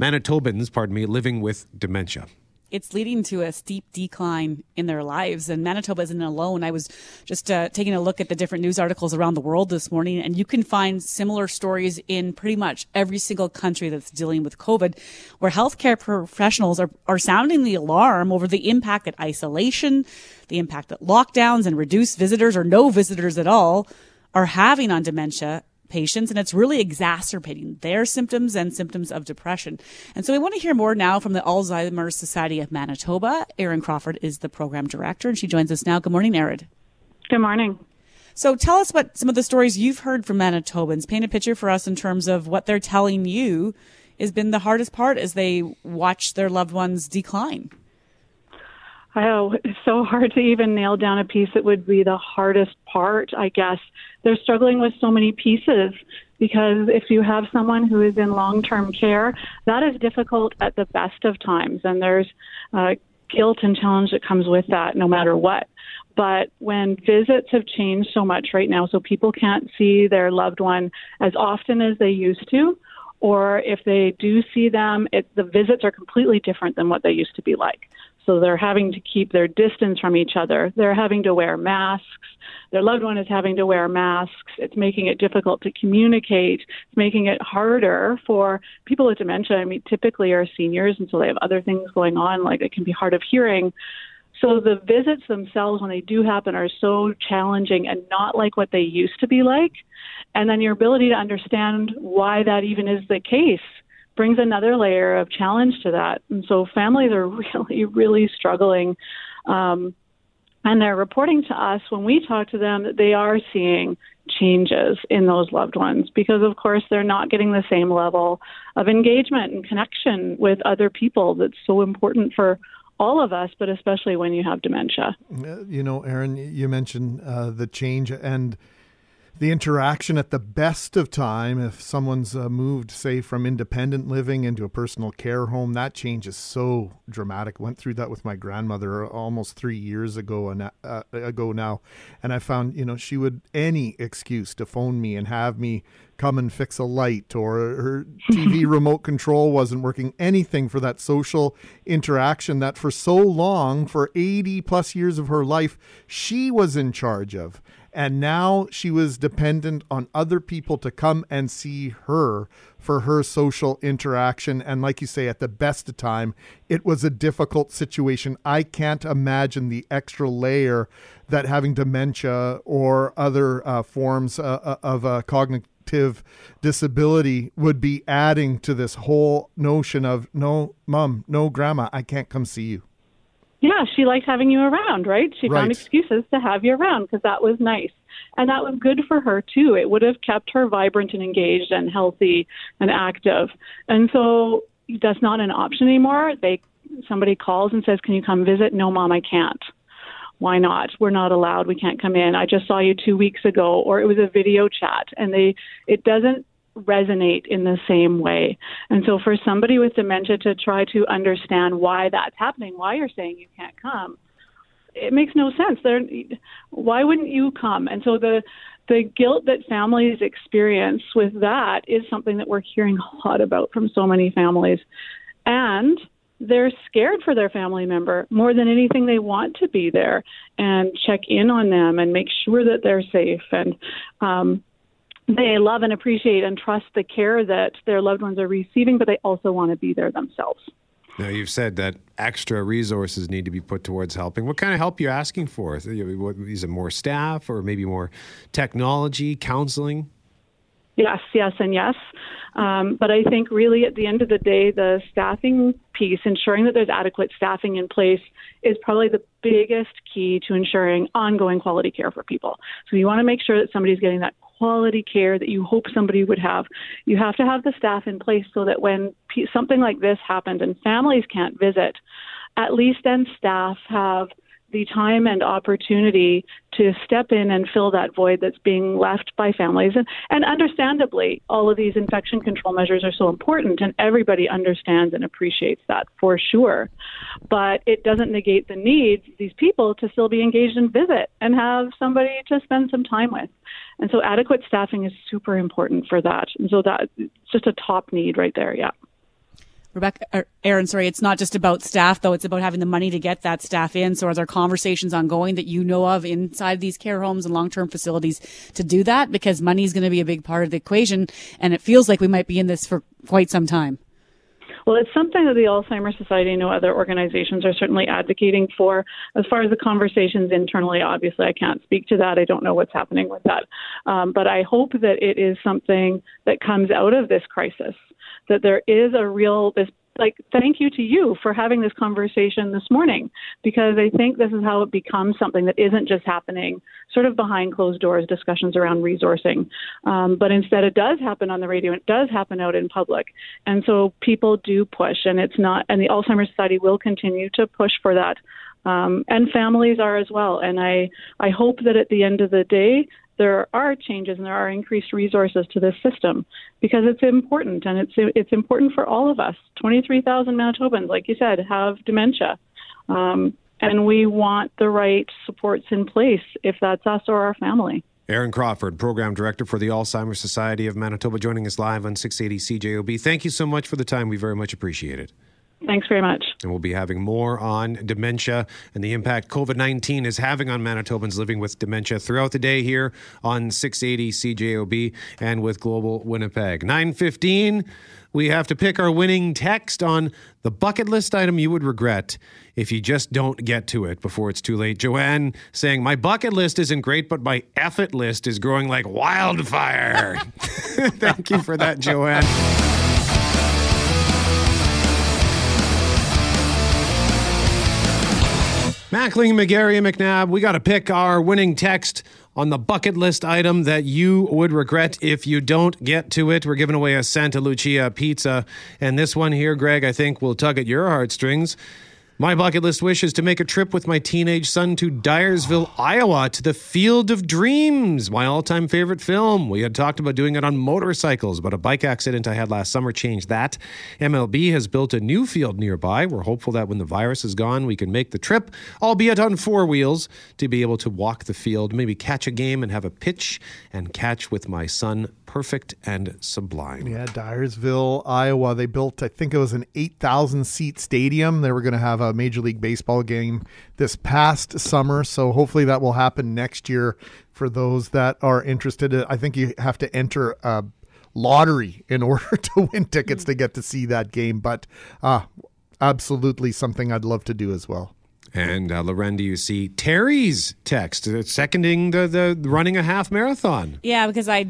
Manitobans, pardon me, living with dementia it's leading to a steep decline in their lives. And Manitoba isn't alone. I was just uh, taking a look at the different news articles around the world this morning, and you can find similar stories in pretty much every single country that's dealing with COVID, where healthcare professionals are, are sounding the alarm over the impact that isolation, the impact that lockdowns and reduced visitors or no visitors at all are having on dementia patients and it's really exacerbating their symptoms and symptoms of depression. And so we want to hear more now from the Alzheimer's Society of Manitoba. Erin Crawford is the program director and she joins us now. Good morning, Erin. Good morning. So tell us what some of the stories you've heard from Manitobans. Paint a picture for us in terms of what they're telling you has been the hardest part as they watch their loved ones decline. Oh, it's so hard to even nail down a piece that would be the hardest part, I guess. They're struggling with so many pieces because if you have someone who is in long term care, that is difficult at the best of times. And there's uh, guilt and challenge that comes with that no matter what. But when visits have changed so much right now, so people can't see their loved one as often as they used to, or if they do see them, it, the visits are completely different than what they used to be like. So they're having to keep their distance from each other. They're having to wear masks. Their loved one is having to wear masks. It's making it difficult to communicate. It's making it harder for people with dementia. I mean, typically are seniors, and so they have other things going on, like it can be hard of hearing. So the visits themselves, when they do happen, are so challenging and not like what they used to be like. And then your ability to understand why that even is the case brings another layer of challenge to that. And so families are really, really struggling. Um, and they're reporting to us when we talk to them that they are seeing changes in those loved ones because, of course, they're not getting the same level of engagement and connection with other people that's so important for all of us, but especially when you have dementia. You know, Erin, you mentioned uh, the change and the interaction at the best of time if someone's uh, moved say from independent living into a personal care home that change is so dramatic. Went through that with my grandmother almost 3 years ago and uh, ago now and i found you know she would any excuse to phone me and have me come and fix a light or her TV remote control wasn't working anything for that social interaction that for so long for 80 plus years of her life she was in charge of and now she was dependent on other people to come and see her for her social interaction. And like you say, at the best of time, it was a difficult situation. I can't imagine the extra layer that having dementia or other uh, forms uh, uh of uh, cognitive cognitive disability would be adding to this whole notion of no, mom, no, grandma, I can't come see you. Yeah, she liked having you around, right? She Right. found excuses to have you around because that was nice. And that was good for her too. It would have kept her vibrant and engaged and healthy and active. And so that's not an option anymore. They somebody calls and says, "Can you come visit?" No, mom, I can't. Why not? We're not allowed. We can't come in. I just saw you 2 weeks ago or it was a video chat and they it doesn't resonate in the same way. And so for somebody with dementia to try to understand why that's happening, why you're saying you can't come, it makes no sense. There why wouldn't you come? And so the the guilt that families experience with that is something that we're hearing a lot about from so many families. And they're scared for their family member more than anything they want to be there and check in on them and make sure that they're safe and um, they love and appreciate and trust the care that their loved ones are receiving, but they also want to be there themselves. Now, you've said that extra resources need to be put towards helping. What kind of help are you asking for? Is it more staff or maybe more technology, counseling? Yes, yes, and yes. Um, but I think really at the end of the day, the staffing piece, ensuring that there's adequate staffing in place, is probably the biggest key to ensuring ongoing quality care for people. So you want to make sure that somebody's getting that quality care that you hope somebody would have. You have to have the staff in place so that when something like this happens and families can't visit, at least then staff have the time and opportunity to step in and fill that void that's being left by families. And, and understandably, all of these infection control measures are so important, and everybody understands and appreciates that for sure. But it doesn't negate the need these people to still be engaged and visit and have somebody to spend some time with. And so adequate staffing is super important for that. And so that's just a top need right there, yeah. Rebecca, Erin, sorry, it's not just about staff though. It's about having the money to get that staff in. So are there conversations ongoing that you know of inside these care homes and long-term facilities to do that? Because money is going to be a big part of the equation. And it feels like we might be in this for quite some time. Well, it's something that the Alzheimer's Society and other organizations are certainly advocating for. As far as the conversations internally, obviously, I can't speak to that. I don't know what's happening with that. Um, but I hope that it is something that comes out of this crisis, that there is a real, this like thank you to you for having this conversation this morning because I think this is how it becomes something that isn't just happening sort of behind closed doors discussions around resourcing, um, but instead it does happen on the radio. It does happen out in public, and so people do push, and it's not. And the Alzheimer's Society will continue to push for that. Um, and families are as well. And I, I hope that at the end of the day, there are changes and there are increased resources to this system because it's important and it's it's important for all of us. Twenty three thousand Manitobans, like you said, have dementia, um, and we want the right supports in place if that's us or our family. Erin Crawford, Program Director for the Alzheimer's Society of Manitoba, joining us live on 680 CJOB. Thank you so much for the time. We very much appreciate it. Thanks very much. And we'll be having more on dementia and the impact COVID 19 is having on Manitobans living with dementia throughout the day here on 680 CJOB and with Global Winnipeg. 915, we have to pick our winning text on the bucket list item you would regret if you just don't get to it before it's too late. Joanne saying, My bucket list isn't great, but my effort list is growing like wildfire. Thank you for that, Joanne. Mackling, McGarry, and McNabb, we got to pick our winning text on the bucket list item that you would regret if you don't get to it. We're giving away a Santa Lucia pizza. And this one here, Greg, I think will tug at your heartstrings. My bucket list wish is to make a trip with my teenage son to Dyersville, Iowa, to the Field of Dreams, my all time favorite film. We had talked about doing it on motorcycles, but a bike accident I had last summer changed that. MLB has built a new field nearby. We're hopeful that when the virus is gone, we can make the trip, albeit on four wheels, to be able to walk the field, maybe catch a game and have a pitch and catch with my son. Perfect and sublime. Yeah, Dyersville, Iowa. They built, I think it was an 8,000 seat stadium. They were going to have a Major League Baseball game this past summer. So hopefully that will happen next year for those that are interested. I think you have to enter a lottery in order to win tickets to get to see that game. But uh, absolutely something I'd love to do as well. And uh, Loren, do you see Terry's text uh, seconding the, the running a half marathon? Yeah, because I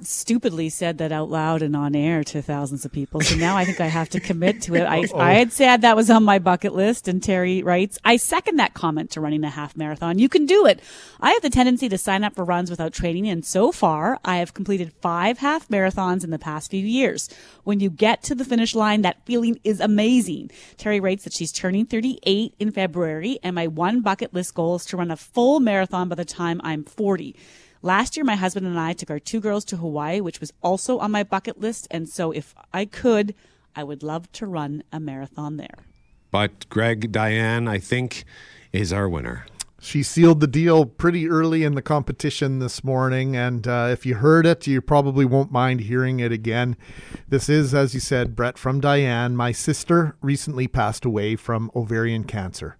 stupidly said that out loud and on air to thousands of people. So now I think I have to commit to it. I, I had said that was on my bucket list, and Terry writes, I second that comment to running a half marathon. You can do it. I have the tendency to sign up for runs without training, and so far I have completed five half marathons in the past few years. When you get to the finish line, that feeling is amazing. Terry writes that she's turning 38 in February, and my one bucket list goal is to run a full marathon by the time I'm 40. Last year, my husband and I took our two girls to Hawaii, which was also on my bucket list. And so if I could, I would love to run a marathon there. But Greg, Diane, I think, is our winner. She sealed the deal pretty early in the competition this morning. And uh, if you heard it, you probably won't mind hearing it again. This is, as you said, Brett, from Diane. My sister recently passed away from ovarian cancer.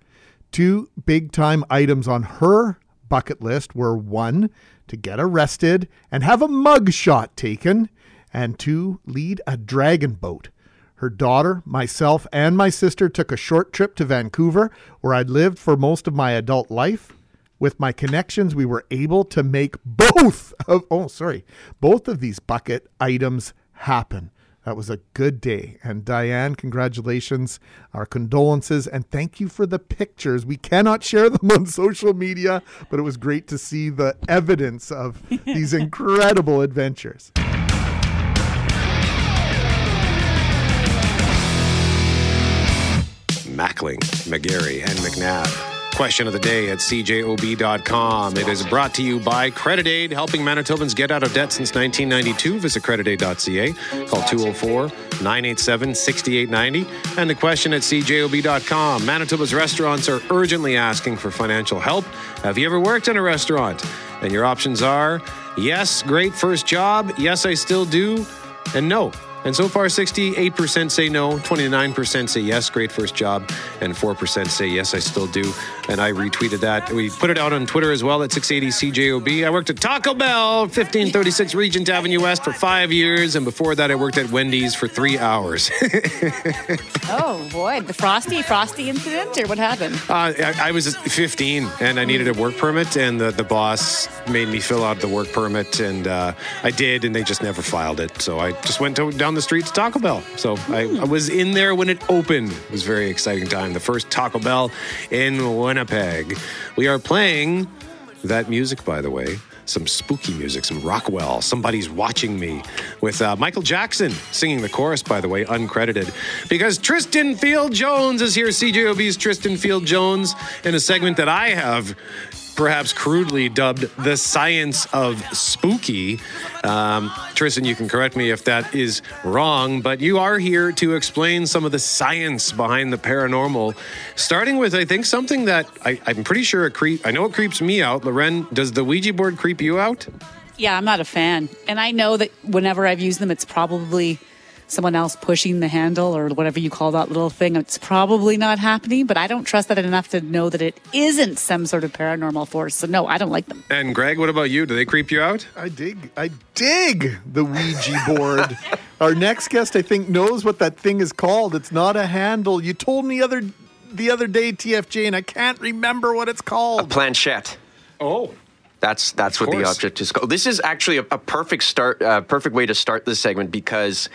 Two big time items on her bucket list were one, to get arrested and have a mug shot taken, and to lead a dragon boat. Her daughter, myself, and my sister took a short trip to Vancouver, where I'd lived for most of my adult life. With my connections, we were able to make both of oh sorry, both of these bucket items happen. That was a good day. And Diane, congratulations, our condolences, and thank you for the pictures. We cannot share them on social media, but it was great to see the evidence of these incredible adventures. Mackling, McGarry, and McNabb. Question of the day at cjob.com. It is brought to you by Credit Aid, helping Manitobans get out of debt since 1992. Visit creditaid.ca. Call 204 987 6890. And the question at cjob.com. Manitoba's restaurants are urgently asking for financial help. Have you ever worked in a restaurant? And your options are yes, great first job. Yes, I still do. And no, and so far, 68% say no, 29% say yes, great first job, and 4% say yes, I still do. And I retweeted that. We put it out on Twitter as well at 680 CJOB. I worked at Taco Bell, 1536 Regent Avenue West for five years. And before that, I worked at Wendy's for three hours. oh, boy. The Frosty, Frosty incident, or what happened? Uh, I, I, was 15 and I needed a work permit, and the, the boss made me fill out the work permit. And uh, I did, and they just never filed it. So I just went to, down the street to Taco Bell. So mm. I, I, was in there when it opened. It was a very exciting time. The first Taco Bell in Winnipeg. We are playing that music, by the way. Some spooky music, some Rockwell. Somebody's watching me with uh, Michael Jackson singing the chorus, by the way, uncredited. Because Tristan Field Jones is here, CJOB's Tristan Field Jones, in a segment that I have perhaps crudely dubbed the science of spooky. Um, Tristan, you can correct me if that is wrong, but you are here to explain some of the science behind the paranormal, starting with, I think, something that I, am pretty sure it creep. I know it creeps me out. Loren, does the Ouija board creep you out? Yeah, I'm not a fan. And I know that whenever I've used them, it's probably someone else pushing the handle or whatever you call that little thing. It's probably not happening, but I don't trust that enough to know that it isn't some sort of paranormal force. So no, I don't like them. And Greg, what about you? Do they creep you out? I dig. I dig the Ouija board. Our next guest, I think, knows what that thing is called. It's not a handle. You told me other the other day, TFJ, and I can't remember what it's called. A planchette. Oh. That's that's what the object is called. This is actually a, a perfect start, uh, perfect way to start this segment because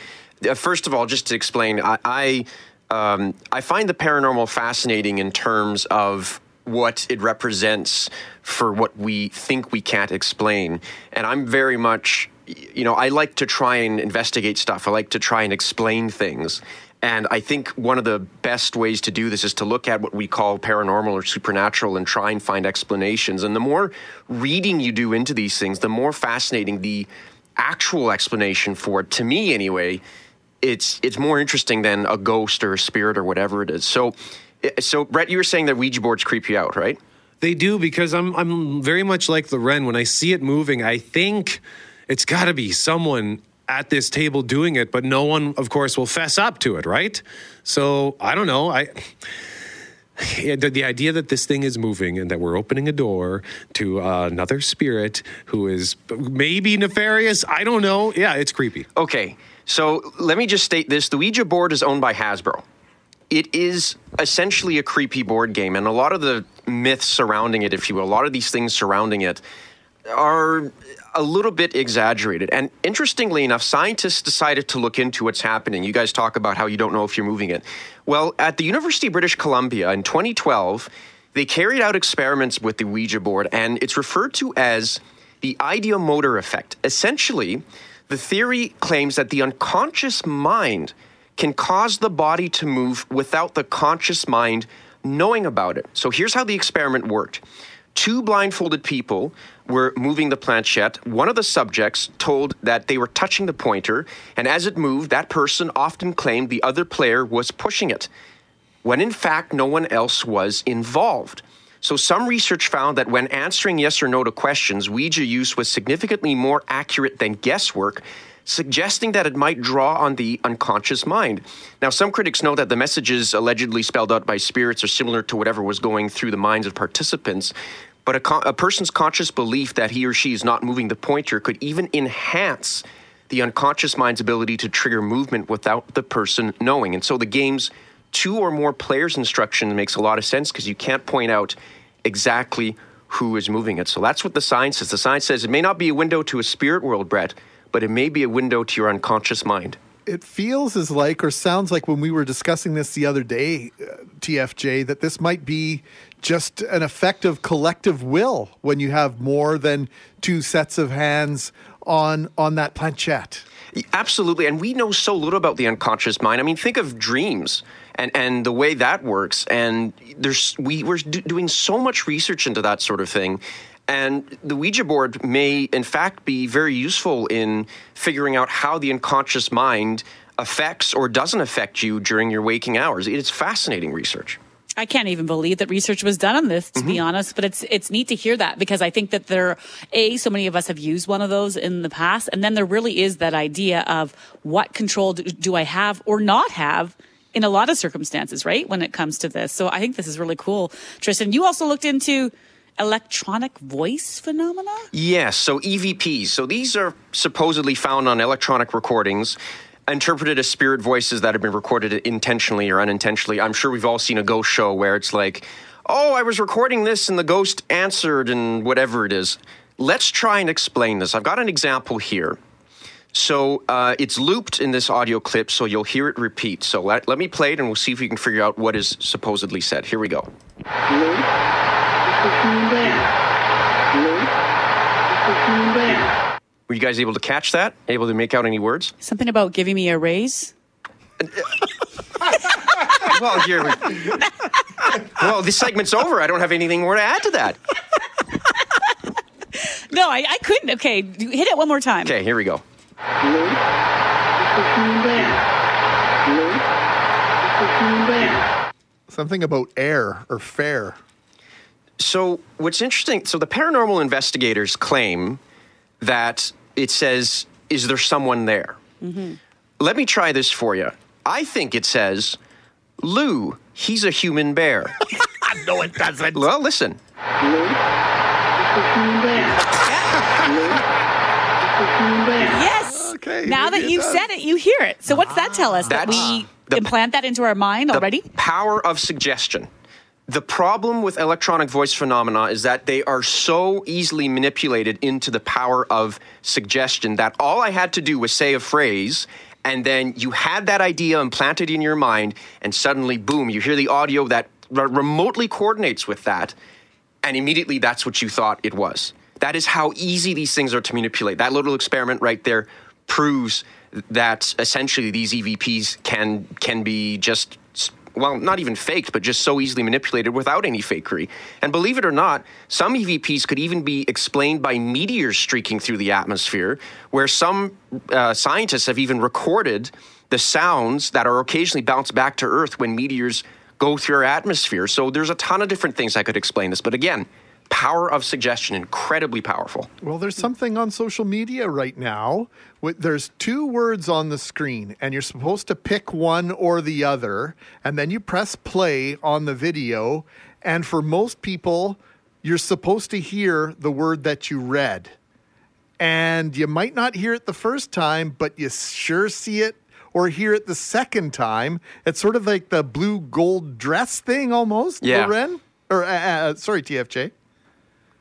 first of all, just to explain, I I, um, I find the paranormal fascinating in terms of what it represents for what we think we can't explain, and I'm very much, you know, I like to try and investigate stuff. I like to try and explain things. And I think one of the best ways to do this is to look at what we call paranormal or supernatural and try and find explanations. And the more reading you do into these things, the more fascinating the actual explanation for it, to me anyway, it's it's more interesting than a ghost or a spirit or whatever it is. So, so Brett, you were saying that Ouija boards creep you out, right? They do because I'm I'm very much like Loren. When I see it moving, I think it's got to be someone at this table doing it, but no one, of course, will fess up to it, right? So I don't know. I. The, the, idea that this thing is moving and that we're opening a door to uh, another spirit who is maybe nefarious, I don't know. Yeah, it's creepy. Okay, so let me just state this the Ouija board is owned by Hasbro. It is essentially a creepy board game, and a lot of the myths surrounding it, if you will, a lot of these things surrounding it, are a little bit exaggerated. And interestingly enough, scientists decided to look into what's happening. You guys talk about how you don't know if you're moving it. Well, at the University of British Columbia in 2012, they carried out experiments with the Ouija board, and it's referred to as the ideomotor effect. Essentially, the theory claims that the unconscious mind can cause the body to move without the conscious mind knowing about it. So here's how the experiment worked. Two blindfolded people were moving the planchette. One of the subjects told that they were touching the pointer, and as it moved, that person often claimed the other player was pushing it, when in fact no one else was involved. So, some research found that when answering yes or no to questions, Ouija use was significantly more accurate than guesswork, suggesting that it might draw on the unconscious mind. Now, some critics note that the messages allegedly spelled out by spirits are similar to whatever was going through the minds of participants. But a, co- a person's conscious belief that he or she is not moving the pointer could even enhance the unconscious mind's ability to trigger movement without the person knowing. And so the game's two or more players instruction makes a lot of sense because you can't point out exactly who is moving it. So that's what the science says. The science says it may not be a window to a spirit world, Brett, but it may be a window to your unconscious mind. It feels as like, or sounds like when we were discussing this the other day, uh, TFJ, that this might be just an effect of collective will when you have more than two sets of hands on on that planchette. Absolutely, and we know so little about the unconscious mind. I mean, think of dreams and and the way that works. And there's we we're do, doing so much research into that sort of thing. And the Ouija board may, in fact, be very useful in figuring out how the unconscious mind affects or doesn't affect you during your waking hours. It's fascinating research. I can't even believe that research was done on this, to mm-hmm. be honest. But it's it's neat to hear that because I think that there, a so many of us have used one of those in the past, and then there really is that idea of what control do, do I have or not have in a lot of circumstances, right? When it comes to this, so I think this is really cool, Tristan. You also looked into electronic voice phenomena? Yes, so EVPs. So these are supposedly found on electronic recordings interpreted as spirit voices that have been recorded intentionally or unintentionally. I'm sure we've all seen a ghost show where it's like, "Oh, I was recording this and the ghost answered and whatever it is." Let's try and explain this. I've got an example here. So uh, it's looped in this audio clip, so you'll hear it repeat. So let, let me play it and we'll see if we can figure out what is supposedly said. Here we go. Were you guys able to catch that? Able to make out any words? Something about giving me a raise? well, here we. well, this segment's over. I don't have anything more to add to that. no, I, I couldn't. Okay, hit it one more time. Okay, here we go. Something about air or fair. So, what's interesting, so the paranormal investigators claim that it says, Is there someone there? Mm-hmm. Let me try this for you. I think it says, Lou, he's a human bear. no, it doesn't. Well, listen. yes. Okay, now that you've said it, you hear it. So, what's that tell us? that we implant that into our mind already? Power of suggestion. The problem with electronic voice phenomena is that they are so easily manipulated into the power of suggestion that all I had to do was say a phrase and then you had that idea implanted in your mind and suddenly boom you hear the audio that remotely coordinates with that and immediately that's what you thought it was that is how easy these things are to manipulate that little experiment right there proves that essentially these evps can can be just well, not even faked, but just so easily manipulated without any fakery. And believe it or not, some EVPs could even be explained by meteors streaking through the atmosphere, where some uh, scientists have even recorded the sounds that are occasionally bounced back to Earth when meteors go through our atmosphere. So there's a ton of different things I could explain this. But again, power of suggestion incredibly powerful well there's something on social media right now there's two words on the screen and you're supposed to pick one or the other and then you press play on the video and for most people you're supposed to hear the word that you read and you might not hear it the first time but you sure see it or hear it the second time it's sort of like the blue gold dress thing almost yeah. Loren? or uh, uh, sorry tfj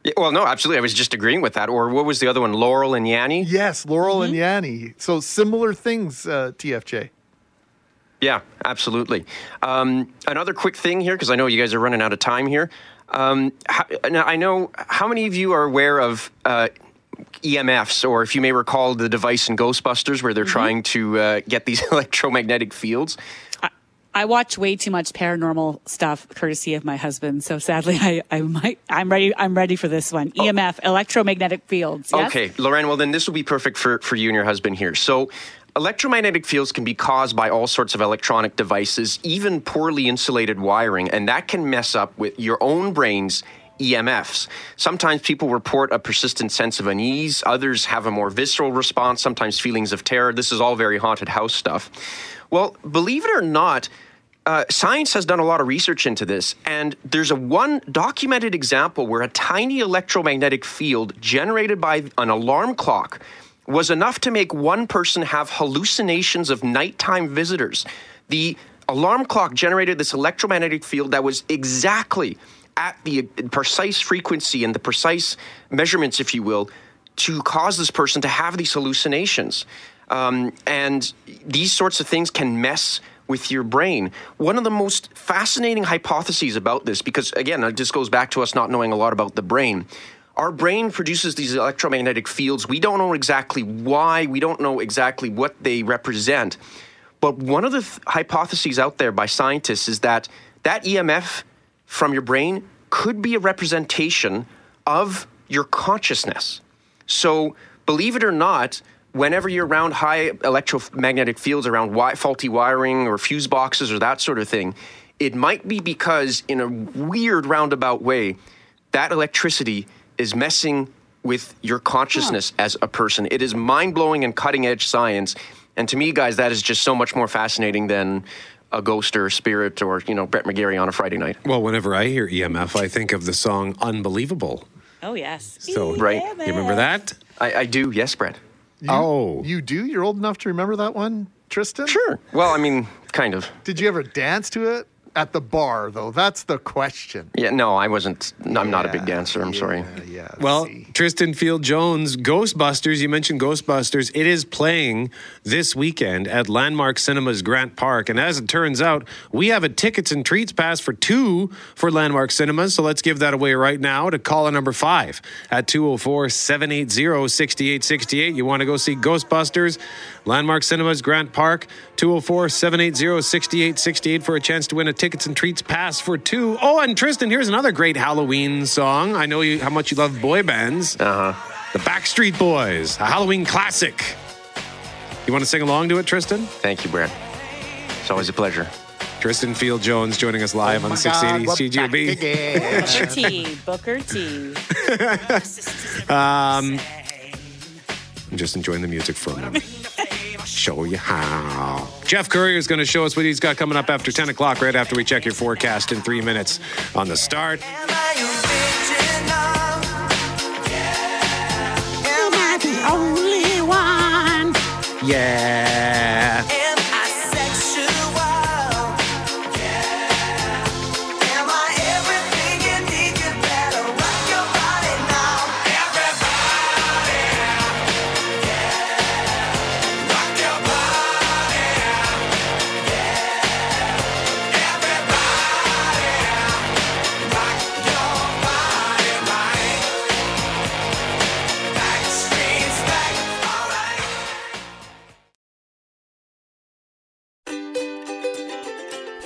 Yeah, well, no, absolutely. I was just agreeing with that. Or what was the other one? Laurel and Yanni? Yes, Laurel and Yanni. So similar things, uh, TFJ. Yeah, absolutely. Um, another quick thing here, because I know you guys are running out of time here. Um, how, now, I know how many of you are aware of uh, EMFs, or if you may recall the device in Ghostbusters where they're trying to uh, get these electromagnetic fields. I watch way too much paranormal stuff, courtesy of my husband. So sadly, I, I might, I'm ready. I'm ready for this one. Oh. EMF, electromagnetic fields. Yes? Okay, Loren, well, then this will be perfect for, for you and your husband here. So, electromagnetic fields can be caused by all sorts of electronic devices, even poorly insulated wiring, and that can mess up with your own brain's EMFs. Sometimes people report a persistent sense of unease, others have a more visceral response, sometimes feelings of terror. This is all very haunted house stuff. Well, believe it or not, uh, science has done a lot of research into this, and there's a one documented example where a tiny electromagnetic field generated by an alarm clock was enough to make one person have hallucinations of nighttime visitors. The alarm clock generated this electromagnetic field that was exactly at the precise frequency and the precise measurements, if you will, to cause this person to have these hallucinations. Um, and these sorts of things can mess with your brain. One of the most fascinating hypotheses about this, because again, it just goes back to us not knowing a lot about the brain. Our brain produces these electromagnetic fields. We don't know exactly why, we don't know exactly what they represent. But one of the th- hypotheses out there by scientists is that that EMF from your brain could be a representation of your consciousness. So, believe it or not, whenever you're around high electromagnetic fields, around wi- faulty wiring or fuse boxes or that sort of thing, it might be because, in a weird roundabout way, that electricity is messing with your consciousness as a person. It is mind blowing and cutting edge science. And to me, guys, that is just so much more fascinating than a ghost or a spirit or, you know, Brett McGarry on a Friday night. Well, whenever I hear EMF, I think of the song Unbelievable. Oh yes. So, Right. You remember that? I, I do, yes, Brett. You, Oh. You do? You're old enough to remember that one, Tristan? Sure. Well, I mean, kind of. Did you ever dance to it? At the bar, though. That's the question. Yeah, no, I wasn't. I'm not a big dancer. I'm sorry. Yeah. Well, see. Tristan Field Jones, Ghostbusters, you mentioned Ghostbusters. It is playing this weekend at Landmark Cinemas Grant Park. And as it turns out, we have a tickets and treats pass for two for Landmark Cinemas. So let's give that away right now to caller number five at 204 780 6868. You want to go see Ghostbusters, Landmark Cinemas Grant Park, 204 780 6868 for a chance to win a tickets and treats pass for two. Oh, and Tristan, here's another great Halloween song. I know you, how much you love boy bands. Uh huh. The Backstreet Boys, a Halloween classic. You want to sing along to it, Tristan? Thank you, Brett. It's always a pleasure. Tristan Field Jones joining us live on Oh my 680 God, CJOB. Booker T. Booker T. Um, I'm just enjoying the music for a moment. Show you how. Jeff Courier is going to show us what he's got coming up after 10 o'clock, right after we check your forecast in three minutes on the start. Yeah.